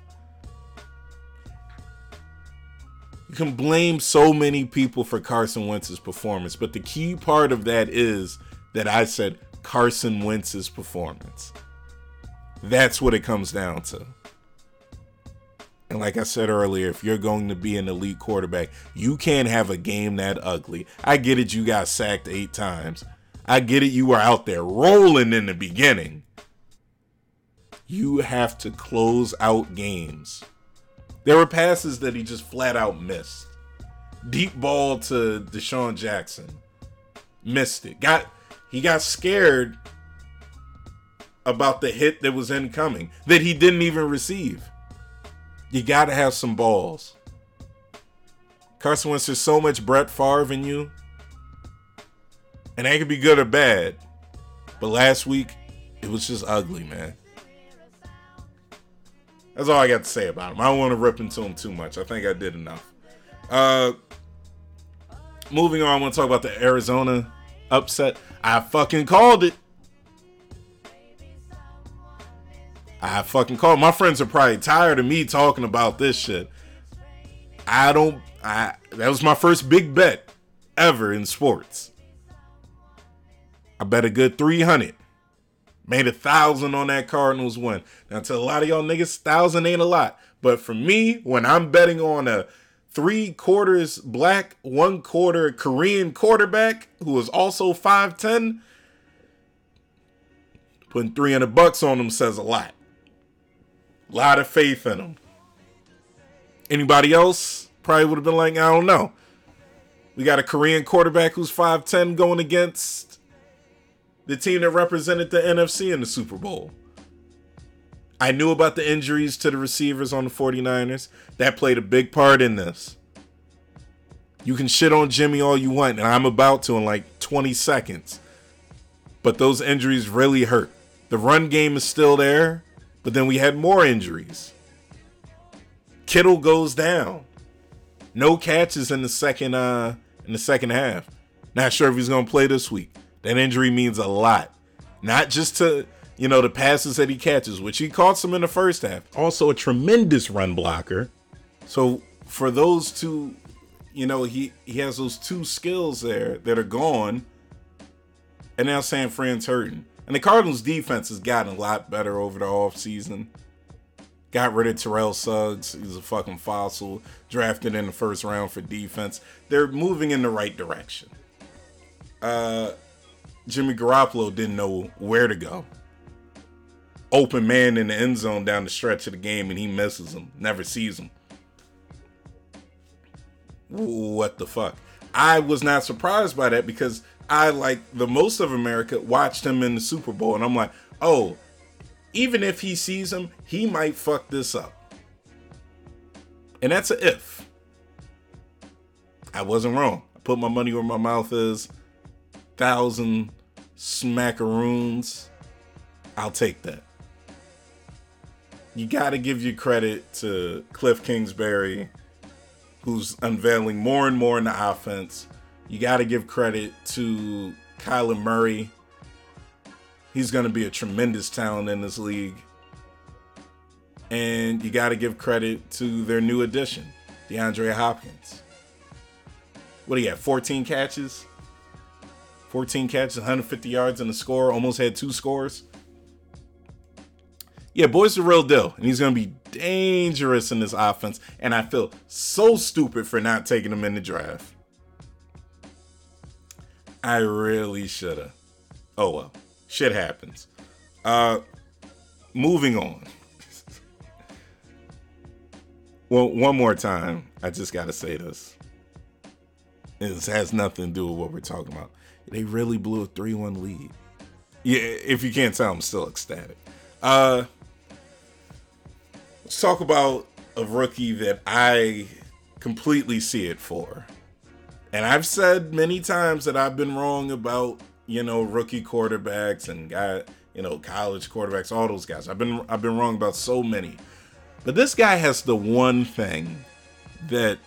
You can blame so many people for Carson Wentz's performance, but the key part of that is that I said Carson Wentz's performance. That's what it comes down to. And like I said earlier, if you're going to be an elite quarterback, you can't have a game that ugly. I get it, you got sacked eight times. I get it, you were out there rolling in the beginning. You have to close out games. There were passes that he just flat out missed. Deep ball to DeSean Jackson. Missed it. Got he got scared about the hit that was incoming that he didn't even receive. You got to have some balls. Carson Wentz, there's so much Brett Favre in you. And that could be good or bad. But last week, it was just ugly, man. That's all I got to say about him. I don't want to rip into him too much. I think I did enough. Uh, moving on, I want to talk about the Arizona upset. I fucking called it. I fucking called. My friends are probably tired of me talking about this shit. I don't. I that was my first big bet ever in sports. I bet a good three hundred. Made a thousand on that Cardinals win. Now to a lot of y'all niggas, thousand ain't a lot. But for me, when I'm betting on a three quarters black, one quarter Korean quarterback who is also 5'10, putting 300 bucks on him says a lot. A lot of faith in him. Anybody else probably would have been like, I don't know. We got a Korean quarterback who's 5'10 going against the team that represented the NFC in the Super Bowl. I knew about the injuries to the receivers on the 49ers. That played a big part in this. You can shit on Jimmy all you want, and I'm about to in like 20 seconds. But those injuries really hurt. The run game is still there, but then we had more injuries. Kittle goes down. No catches in the second uh in the second half. Not sure if he's gonna play this week. That injury means a lot. Not just to you know, the passes that he catches, which he caught some in the first half. Also a tremendous run blocker. So for those two, you know, he he has those two skills there that are gone. And now San Fran's hurting. And the Cardinals defense has gotten a lot better over the offseason. Got rid of Terrell Suggs. He's a fucking fossil. Drafted in the first round for defense. They're moving in the right direction. Uh Jimmy Garoppolo didn't know where to go open man in the end zone down the stretch of the game and he misses him, never sees him. What the fuck? I was not surprised by that because I, like the most of America, watched him in the Super Bowl and I'm like, oh, even if he sees him, he might fuck this up. And that's a if. I wasn't wrong. I put my money where my mouth is. Thousand smackaroons. I'll take that you got to give you credit to Kliff Kingsbury, who's unveiling more and more in the offense. You got to give credit to Kyler Murray. He's going to be a tremendous talent in this league. And you got to give credit to their new addition, DeAndre Hopkins. What do you have? 14 catches? 14 catches, 150 yards, and a score. Almost had two scores yeah, boy's the real deal, and he's gonna be dangerous in this offense. And I feel so stupid for not taking him in the draft. I really shoulda. Oh well, shit happens. Uh, moving on. well, one more time, I just got to say this. This has nothing to do with what we're talking about. They really blew a 3 1 lead. Yeah, if you can't tell, I'm still ecstatic. Uh, let's talk about a rookie that I completely see it for. And I've said many times that I've been wrong about, you know, rookie quarterbacks and guy, you know, college quarterbacks, all those guys. I've been I've been wrong about so many. But this guy has the one thing that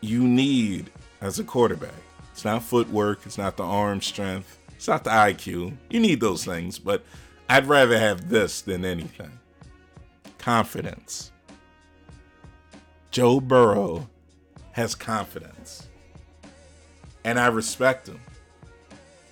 you need as a quarterback. It's not footwork, it's not the arm strength, it's not the IQ. You need those things, but I'd rather have this than anything. Confidence. Joe Burrow has confidence. And I respect him.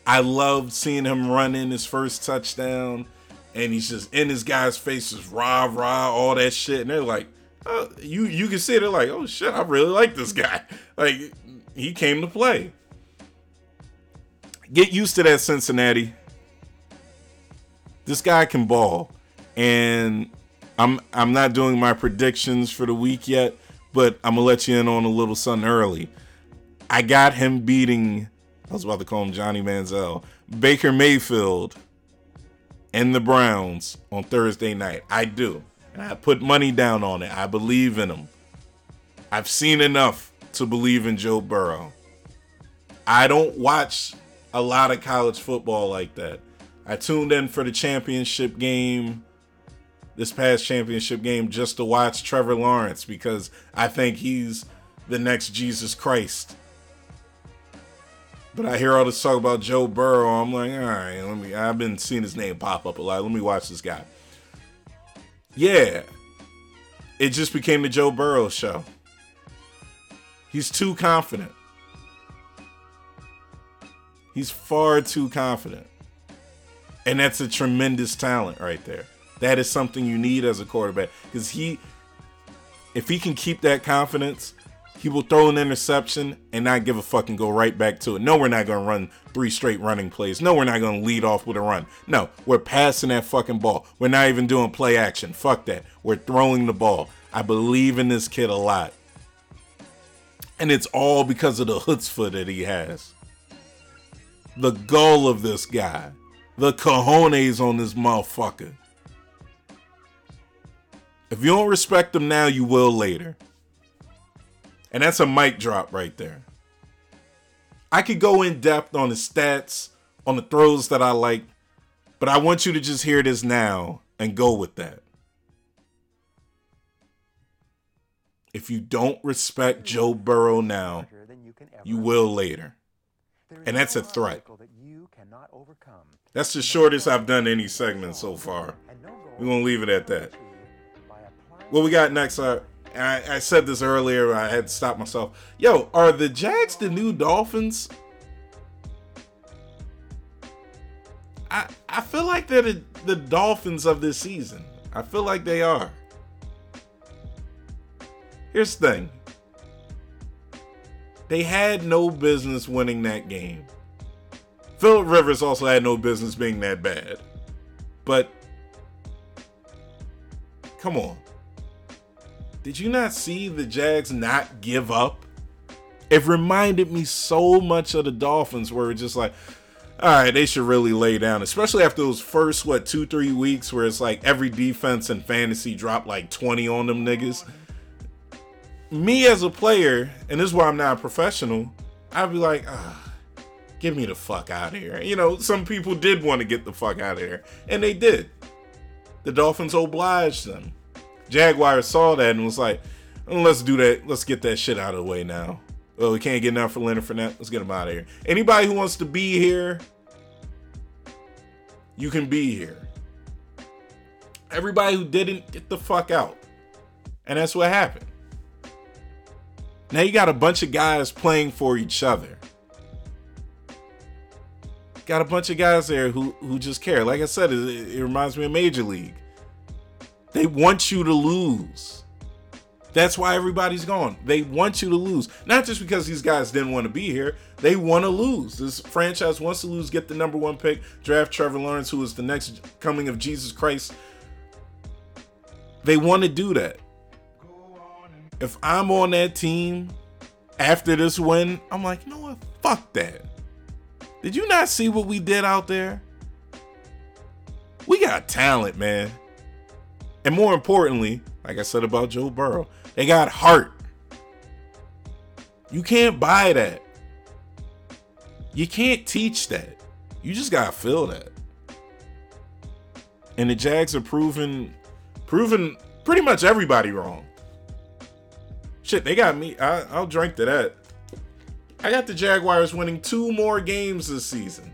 I love seeing him run in his first touchdown and he's just in his guys' faces, rah rah, all that shit, and they're like, oh, you you can see it, they're like, oh shit, I really like this guy. Like he came to play. Get used to that, Cincinnati. This guy can ball, and I'm I'm not doing my predictions for the week yet, but I'm gonna let you in on a little something early. I got him beating. I was about to call him Johnny Manziel, Baker Mayfield and the Browns on Thursday night. I do. And I put money down on it. I believe in them. I've seen enough to believe in Joe Burrow. I don't watch a lot of college football like that. I tuned in for the championship game, this past championship game, just to watch Trevor Lawrence because I think he's the next Jesus Christ. But I hear all this talk about Joe Burrow. I'm like, all right, let me. I've been seeing his name pop up a lot. Let me watch this guy. Yeah, it just became the Joe Burrow show. He's too confident. He's far too confident. And that's a tremendous talent right there. That is something you need as a quarterback because he, if he can keep that confidence, he will throw an interception and not give a fuck and go right back to it. No, we're not going to run three straight running plays. No, we're not going to lead off with a run. No, we're passing that fucking ball. We're not even doing play action. Fuck that. We're throwing the ball. I believe in this kid a lot. And it's all because of the chutzpah that he has. The goal of this guy. The cojones on this motherfucker. If you don't respect him now, you will later. And that's a mic drop right there. I could go in depth on the stats, on the throws that I like, but I want you to just hear this now and go with that. If you don't respect Joe Burrow now, you will later. And that's a threat. That's the shortest I've done any segment so far. We're going to leave it at that. What we got next? Uh, I, I said this earlier. I had to stop myself. Yo, are the Jags the new Dolphins? I I feel like they're the, the Dolphins of this season. I feel like they are. Here's the thing. They had no business winning that game. Philip Rivers also had no business being that bad. But come on. Did you not see the Jags not give up? It reminded me so much of the Dolphins, where it's just like, all right, they should really lay down, especially after those first, what, two, three weeks where it's like every defense in fantasy dropped like 20 on them niggas. Me as a player, and this is why I'm not a professional, I'd be like, ah, get me the fuck out of here. You know, some people did want to get the fuck out of here, and they did. The Dolphins obliged them. Jaguars saw that and was like, let's do that. Let's get that shit out of the way now. Well, we can't get enough for Leonard Fournette. Let's get him out of here. Anybody who wants to be here, you can be here. Everybody who didn't, get the fuck out. And that's what happened. Now you got a bunch of guys playing for each other. Got a bunch of guys there who who just care. Like I said, it, it reminds me of Major League. They want you to lose. That's why everybody's gone. They want you to lose. Not just because these guys didn't want to be here. They want to lose. This franchise wants to lose, get the number one pick, draft Trevor Lawrence, who is the next coming of Jesus Christ. They want to do that. If I'm on that team after this win, I'm like, you know what? Fuck that. Did you not see what we did out there? We got talent, man. And more importantly, like I said about Joe Burrow, they got heart. You can't buy that. You can't teach that. You just gotta feel that. And the Jags are proving proving pretty much everybody wrong. Shit, they got me. I, I'll drink to that. I got the Jaguars winning two more games this season.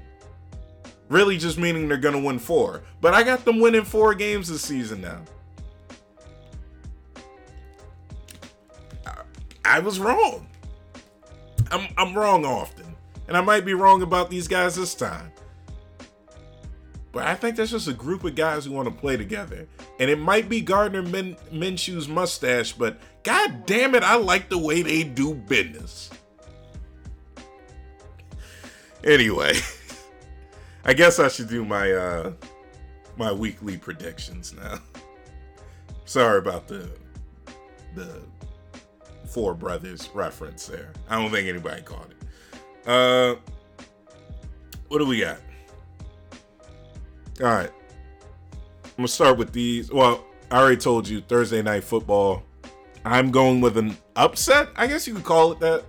Really just meaning they're going to win four. But I got them winning four games this season now. I, I was wrong. I'm, I'm wrong often. And I might be wrong about these guys this time. But I think that's just a group of guys who want to play together. And it might be Gardner Min- Minshew's mustache, but god damn it, I like the way they do business. Anyway, I guess I should do my uh my weekly predictions now. Sorry about the the Four Brothers reference there. I don't think anybody caught it. Uh what do we got? All right. I'm gonna start with these. Well, I already told you Thursday night football. I'm going with an upset. I guess you could call it that.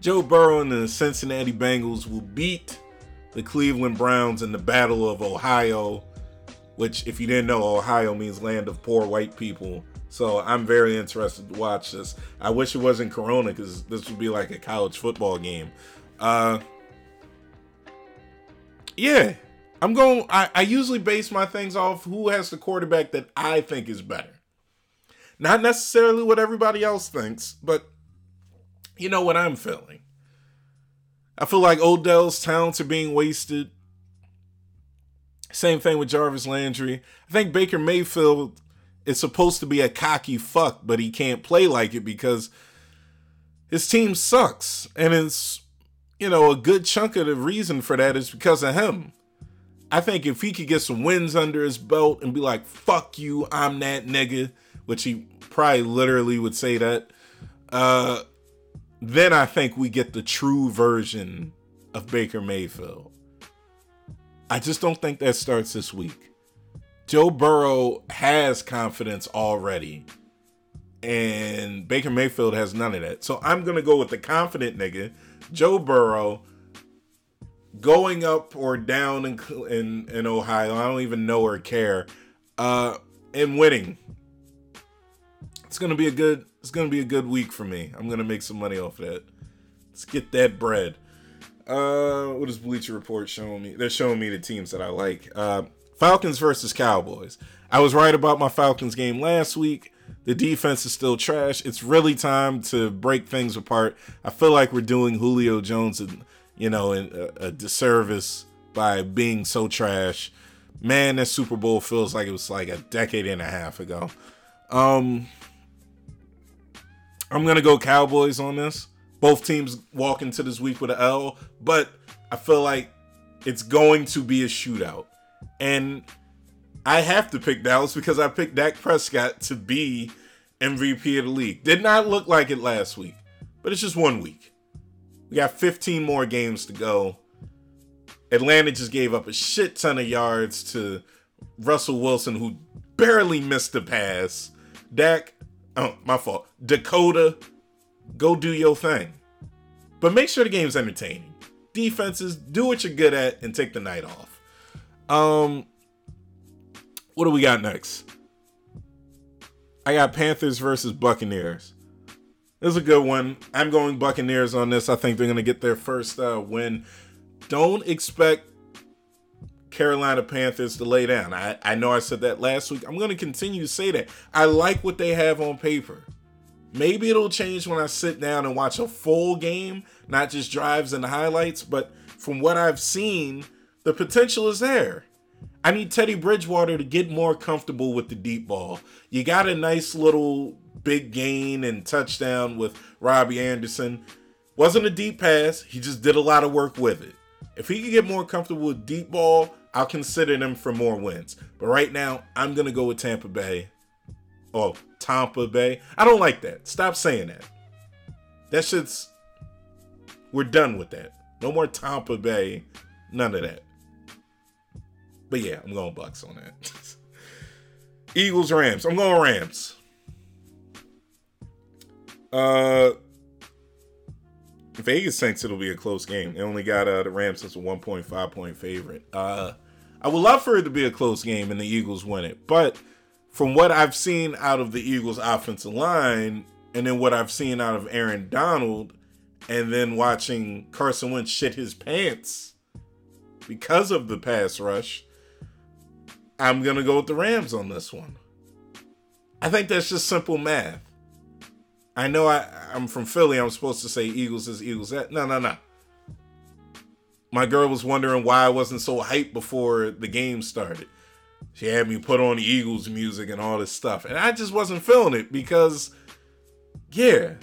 Joe Burrow and the Cincinnati Bengals will beat the Cleveland Browns in the Battle of Ohio, which, if you didn't know, Ohio means land of poor white people. So I'm very interested to watch this. I wish it wasn't Corona because this would be like a college football game. Uh, yeah, I'm going. I, I usually base my things off who has the quarterback that I think is better. Not necessarily what everybody else thinks, but you know what I'm feeling. I feel like Odell's talents are being wasted. Same thing with Jarvis Landry. I think Baker Mayfield is supposed to be a cocky fuck, but he can't play like it because his team sucks. And it's, you know, a good chunk of the reason for that is because of him. I think if he could get some wins under his belt and be like, fuck you, I'm that nigga, which he probably literally would say that, uh, then I think we get the true version of Baker Mayfield. I just don't think that starts this week. Joe Burrow has confidence already, and Baker Mayfield has none of that. So I'm going to go with the confident nigga, Joe Burrow going up or down in in, in Ohio. I don't even know or care. Uh, and winning. It's gonna be a good. It's gonna be a good week for me. I'm gonna make some money off of that. Let's get that bread. Uh, what is Bleacher Report showing me? They're showing me the teams that I like. Uh, Falcons versus Cowboys. I was right about my Falcons game last week. The defense is still trash. It's really time to break things apart. I feel like we're doing Julio Jones and you know, a, a disservice by being so trash. Man, that Super Bowl feels like it was like a decade and a half ago. Um, I'm gonna go Cowboys on this. Both teams walk into this week with an L, but I feel like it's going to be a shootout. And I have to pick Dallas because I picked Dak Prescott to be MVP of the league. Did not look like it last week, but it's just one week. We got 15 more games to go. Atlanta just gave up a shit ton of yards to Russell Wilson, who barely missed the pass. Dak, oh, my fault. Dakota, go do your thing. But make sure the game's entertaining. Defenses, do what you're good at and take the night off. Um, what do we got next? I got Panthers versus Buccaneers. This is a good one. I'm going Buccaneers on this. I think they're going to get their first uh, win. Don't expect Carolina Panthers to lay down. I, I know I said that last week. I'm going to continue to say that. I like what they have on paper. Maybe it'll change when I sit down and watch a full game, not just drives and highlights, but from what I've seen, the potential is there. I need Teddy Bridgewater to get more comfortable with the deep ball. You got a nice little big gain and touchdown with Robbie Anderson. Wasn't a deep pass, he just did a lot of work with it. If he could get more comfortable with deep ball, I'll consider them for more wins. But right now, I'm going to go with Tampa Bay. Oh, Tampa Bay. I don't like that. Stop saying that. That shit's. We're done with that. No more Tampa Bay. None of that. But yeah, I'm going Bucks on that. Eagles Rams. I'm going Rams. Uh, Vegas thinks it'll be a close game. They only got uh, the Rams as a 1.5 point favorite. Uh, I would love for it to be a close game and the Eagles win it, but from what I've seen out of the Eagles' offensive line, and then what I've seen out of Aaron Donald, and then watching Carson Wentz shit his pants because of the pass rush, I'm gonna go with the Rams on this one. I think that's just simple math. I know I, I'm from Philly. I'm supposed to say Eagles is Eagles. That no, no, no. My girl was wondering why I wasn't so hyped before the game started. She had me put on the Eagles music and all this stuff, and I just wasn't feeling it because, yeah,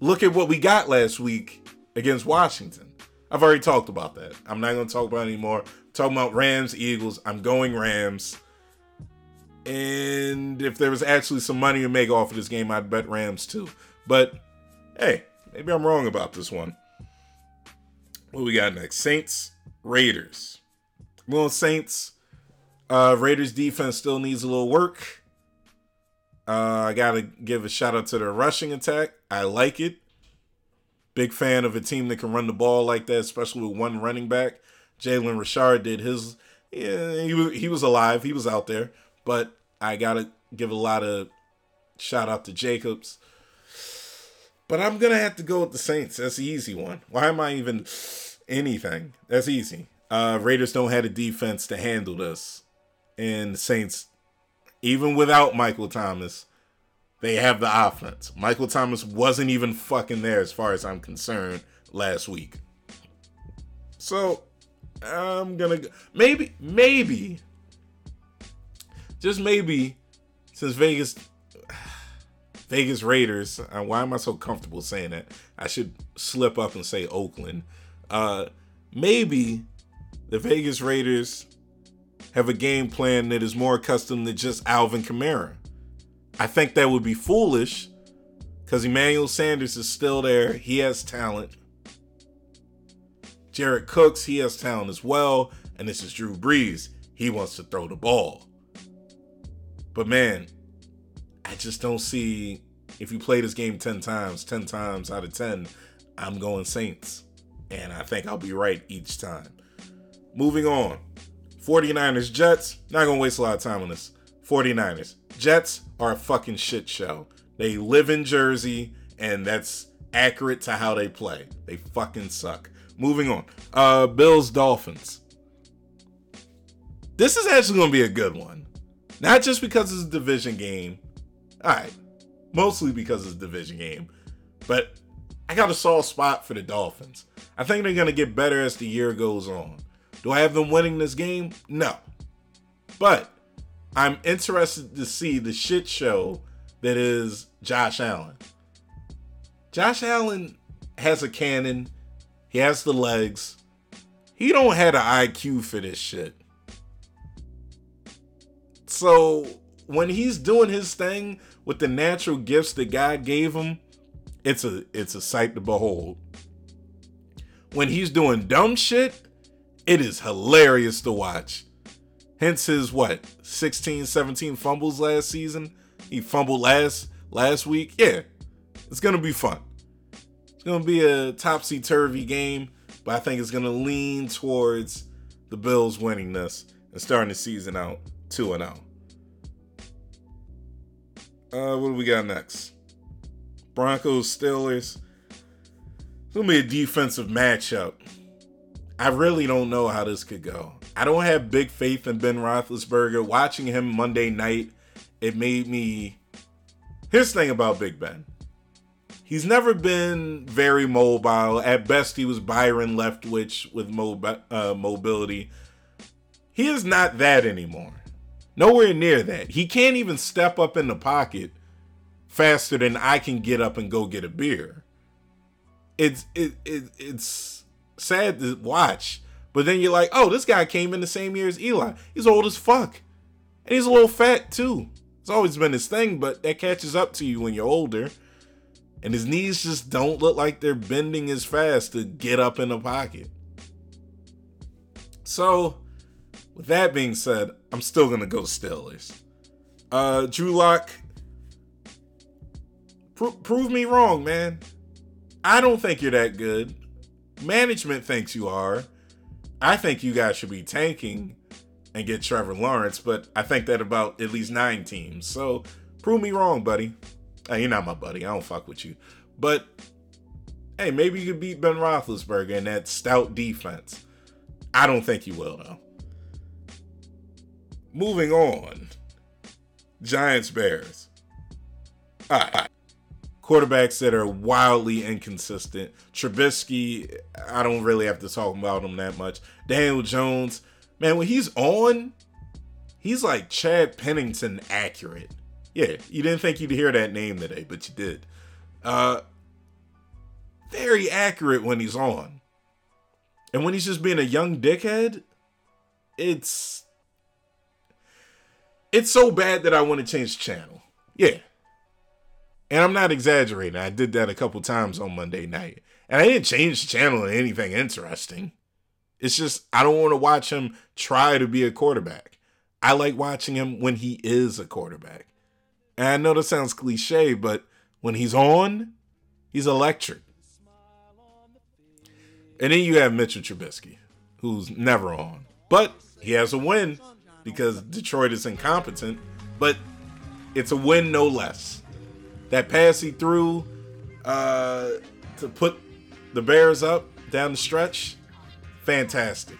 look at what we got last week against Washington. I've already talked about that. I'm not going to talk about it anymore. I'm talking about Rams, Eagles. I'm going Rams. And if there was actually some money to make off of this game, I'd bet Rams too. But hey, maybe I'm wrong about this one. What we got next? Saints, Raiders. Well, Saints. Uh, Raiders defense still needs a little work. Uh, I gotta give a shout out to their rushing attack. I like it. Big fan of a team that can run the ball like that, especially with one running back. Jalen Richard did his. Yeah, he was he was alive. He was out there, but I gotta give a lot of shout out to Jacobs. But I'm gonna have to go with the Saints. That's the easy one. Why am I even anything? That's easy. Uh, Raiders don't have a defense to handle this, and Saints, even without Michael Thomas, they have the offense. Michael Thomas wasn't even fucking there as far as I'm concerned last week. So I'm gonna go. maybe maybe just maybe since Vegas Vegas Raiders, uh, why am I so comfortable saying that? I should slip up and say Oakland. Uh maybe the Vegas Raiders have a game plan that is more accustomed to just Alvin Kamara. I think that would be foolish because Emmanuel Sanders is still there. He has talent. Jared Cooks, he has talent as well. And this is Drew Brees. He wants to throw the ball. But man, I just don't see if you play this game 10 times, 10 times out of 10, I'm going Saints. And I think I'll be right each time. Moving on. 49ers Jets. Not going to waste a lot of time on this. 49ers. Jets are a fucking shit show. They live in Jersey, and that's accurate to how they play. They fucking suck. Moving on. Uh Bills Dolphins. This is actually going to be a good one. Not just because it's a division game. All right. Mostly because it's a division game. But I got a soft spot for the Dolphins. I think they're going to get better as the year goes on. Do I have them winning this game? No. But I'm interested to see the shit show that is Josh Allen. Josh Allen has a cannon. He has the legs. He don't have an IQ for this shit. So when he's doing his thing with the natural gifts that God gave him, it's a it's a sight to behold. When he's doing dumb shit, it is hilarious to watch. Hence his what 16, 17 fumbles last season. He fumbled last last week. Yeah, it's gonna be fun. It's gonna be a topsy turvy game, but I think it's gonna lean towards the Bills winning this and starting the season out two and out. Uh, what do we got next? Broncos Steelers. It's gonna be a defensive matchup. I really don't know how this could go. I don't have big faith in Ben Roethlisberger. Watching him Monday night, it made me. Here's the thing about Big Ben. He's never been very mobile. At best, he was Byron Leftwich with mobi- uh, mobility. He is not that anymore. Nowhere near that. He can't even step up in the pocket faster than I can get up and go get a beer. It's it, it it's sad to watch, but then you're like, oh, this guy came in the same year as Eli. He's old as fuck, and he's a little fat too. It's always been his thing, but that catches up to you when you're older. And his knees just don't look like they're bending as fast to get up in the pocket. So, with that being said, I'm still to go Steelers. Uh, Drew Lock, pro- prove me wrong, man. I don't think you're that good. Management thinks you are. I think you guys should be tanking and get Trevor Lawrence, but I think that about at least nine teams. So prove me wrong, buddy. Hey, you're not my buddy. I don't fuck with you. But hey, maybe you could beat Ben Roethlisberger in that stout defense. I don't think you will, though. Moving on. Giants Bears. All right. Quarterbacks that are wildly inconsistent. Trubisky, I don't really have to talk about him that much. Daniel Jones, man, when he's on, he's like Chad Pennington accurate. Yeah, you didn't think you'd hear that name today, but you did. Uh very accurate when he's on. And when he's just being a young dickhead, it's it's so bad that I want to change channel. Yeah. And I'm not exaggerating. I did that a couple times on Monday night. And I didn't change the channel to anything interesting. It's just I don't want to watch him try to be a quarterback. I like watching him when he is a quarterback. And I know that sounds cliche, but when he's on, he's electric. And then you have Mitchell Trubisky, who's never on. But he has a win because Detroit is incompetent, but it's a win no less. That pass he threw uh, to put the Bears up down the stretch, fantastic.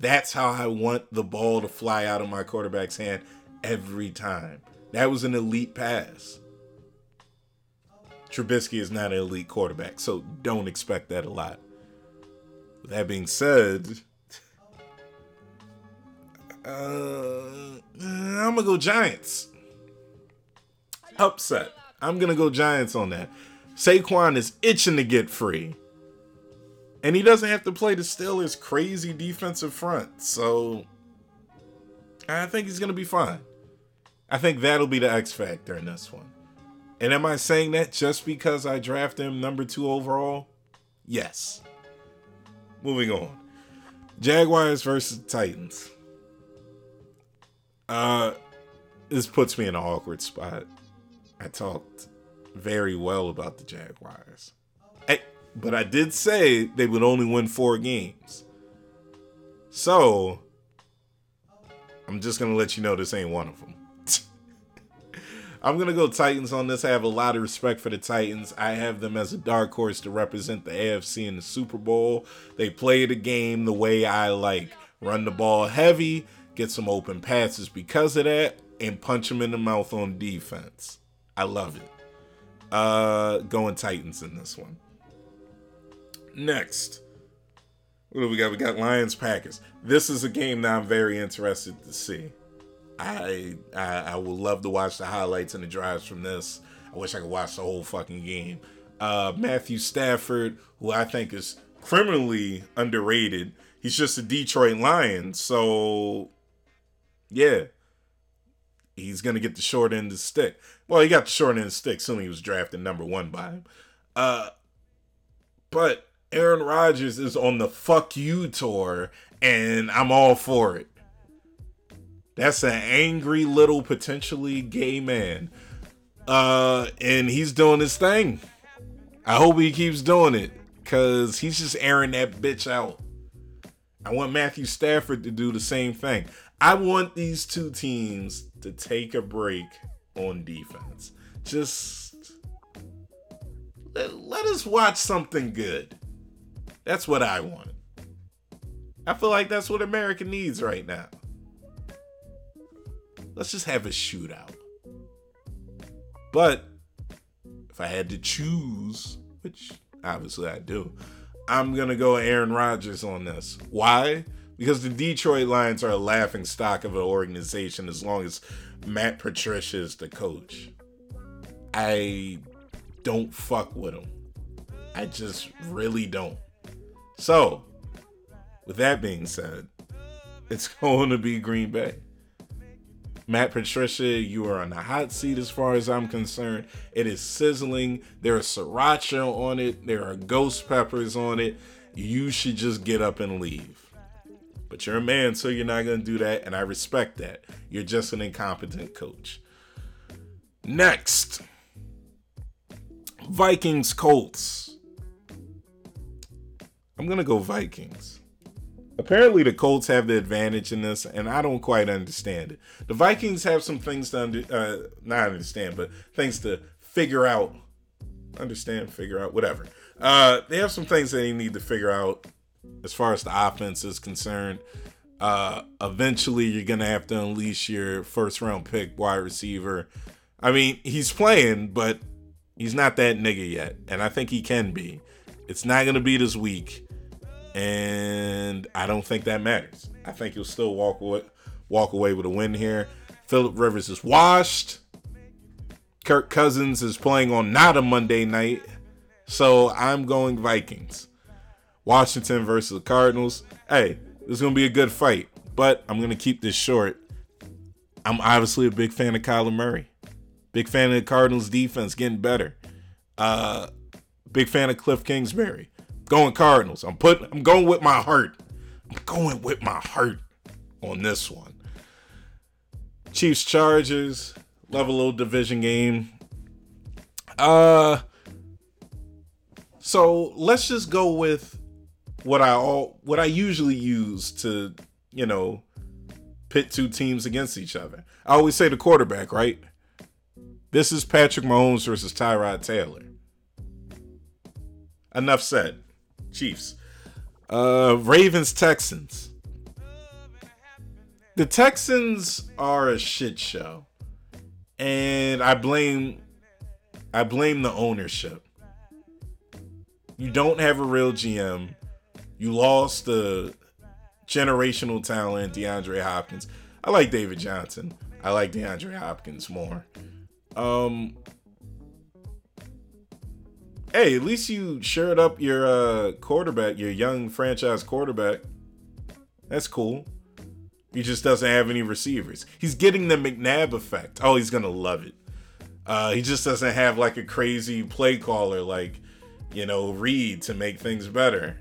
That's how I want the ball to fly out of my quarterback's hand every time. That was an elite pass. Trubisky is not an elite quarterback, so don't expect that a lot. That being said, uh, I'm gonna go Giants. Upset. I'm gonna go Giants on that. Saquon is itching to get free. And he doesn't have to play to the Steelers' crazy defensive front. So I think he's gonna be fine. I think that'll be the X factor in this one. And am I saying that just because I draft him number two overall? Yes. Moving on. Jaguars versus Titans. Uh this puts me in an awkward spot. I talked very well about the Jaguars. I, but I did say they would only win four games. So I'm just gonna let you know this ain't one of them. I'm gonna go Titans on this. I have a lot of respect for the Titans. I have them as a dark horse to represent the AFC in the Super Bowl. They play the game the way I like. Run the ball heavy, get some open passes because of that, and punch him in the mouth on defense. I love it. Uh going Titans in this one. Next. What do we got? We got Lions Packers. This is a game that I'm very interested to see. I, I I would love to watch the highlights and the drives from this. I wish I could watch the whole fucking game. Uh, Matthew Stafford, who I think is criminally underrated. He's just a Detroit Lion, so yeah, he's gonna get the short end of the stick. Well, he got the short end of the stick soon. He was drafted number one by him. Uh, but Aaron Rodgers is on the fuck you tour, and I'm all for it. That's an angry little potentially gay man. Uh, and he's doing his thing. I hope he keeps doing it because he's just airing that bitch out. I want Matthew Stafford to do the same thing. I want these two teams to take a break on defense. Just let, let us watch something good. That's what I want. I feel like that's what America needs right now. Let's just have a shootout. But if I had to choose, which obviously I do, I'm going to go Aaron Rodgers on this. Why? Because the Detroit Lions are a laughing stock of an organization as long as Matt Patricia is the coach. I don't fuck with him. I just really don't. So, with that being said, it's going to be Green Bay. Matt Patricia, you are on the hot seat as far as I'm concerned. It is sizzling. There is sriracha on it. There are ghost peppers on it. You should just get up and leave. But you're a man, so you're not going to do that, and I respect that. You're just an incompetent coach. Next Vikings Colts. I'm going to go Vikings. Apparently, the Colts have the advantage in this, and I don't quite understand it. The Vikings have some things to under, uh, not understand, but things to figure out. Understand, figure out, whatever. Uh, they have some things that they need to figure out as far as the offense is concerned. Uh, eventually, you're gonna have to unleash your first round pick wide receiver. I mean, he's playing, but he's not that nigga yet, and I think he can be. It's not gonna be this week, and I don't think that matters. I think he'll still walk away, walk away with a win here. Philip Rivers is washed. Kirk Cousins is playing on not a Monday night, so I'm going Vikings. Washington versus the Cardinals. Hey, this is gonna be a good fight, but I'm gonna keep this short. I'm obviously a big fan of Kyler Murray. Big fan of the Cardinals defense getting better. Uh big fan of Kliff Kingsbury. Going Cardinals. I'm putting I'm going with my heart. I'm going with my heart on this one. Chiefs Chargers, level little division game. Uh so let's just go with what I all what I usually use to, you know, pit two teams against each other. I always say the quarterback, right? This is Patrick Mahomes versus Tyrod Taylor. Enough said. Chiefs. Uh Ravens Texans. The Texans are a shit show. And I blame I blame the ownership. You don't have a real GM. You lost the generational talent, DeAndre Hopkins. I like David Johnson. I like DeAndre Hopkins more. Um Hey, at least you shared up your uh quarterback, your young franchise quarterback. That's cool. He just doesn't have any receivers. He's getting the McNabb effect. Oh, he's gonna love it. Uh, he just doesn't have like a crazy play caller like, you know, Reid to make things better.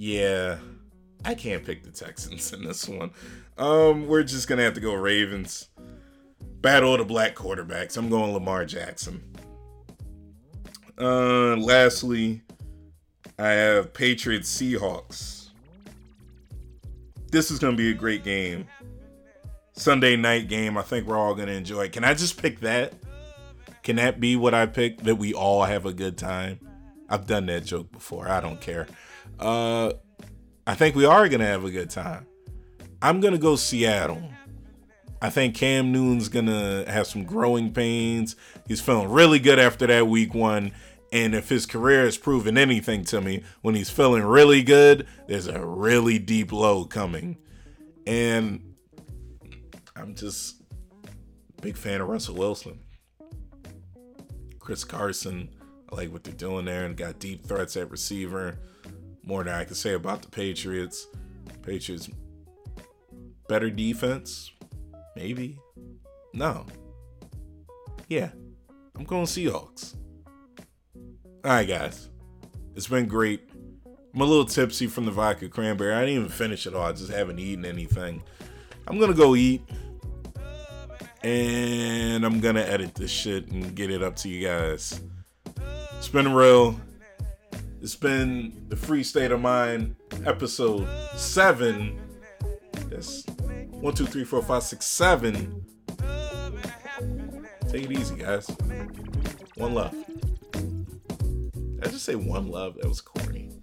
Yeah, I can't pick the Texans in this one. Um, we're just gonna have to go Ravens. Battle of the black quarterbacks. I'm going Lamar Jackson. Uh, lastly, I have Patriots Seahawks. This is gonna be a great game. Sunday night game. I think we're all gonna enjoy. Can I just pick that? Can that be what I pick? That we all have a good time. I've done that joke before. I don't care. Uh, I think we are gonna have a good time. I'm gonna go Seattle. I think Cam Newton's gonna have some growing pains. He's feeling really good after that week one. And if his career has proven anything to me, when he's feeling really good, there's a really deep low coming. And I'm just big fan of Russell Wilson. Chris Carson, I like what they're doing there and got deep threats at receiver. More than I can say about the Patriots. Patriots better defense? Maybe. No. Yeah. I'm going Seahawks. Alright guys. It's been great. I'm a little tipsy from the vodka cranberry. I didn't even finish it all. I just haven't eaten anything. I'm gonna go eat. And I'm gonna edit this shit and get it up to you guys. It's been real. It's been the Free State of Mind episode seven. That's one, two, three, four, five, six, seven. Take it easy, guys. One love. Did I just say one love? That was corny.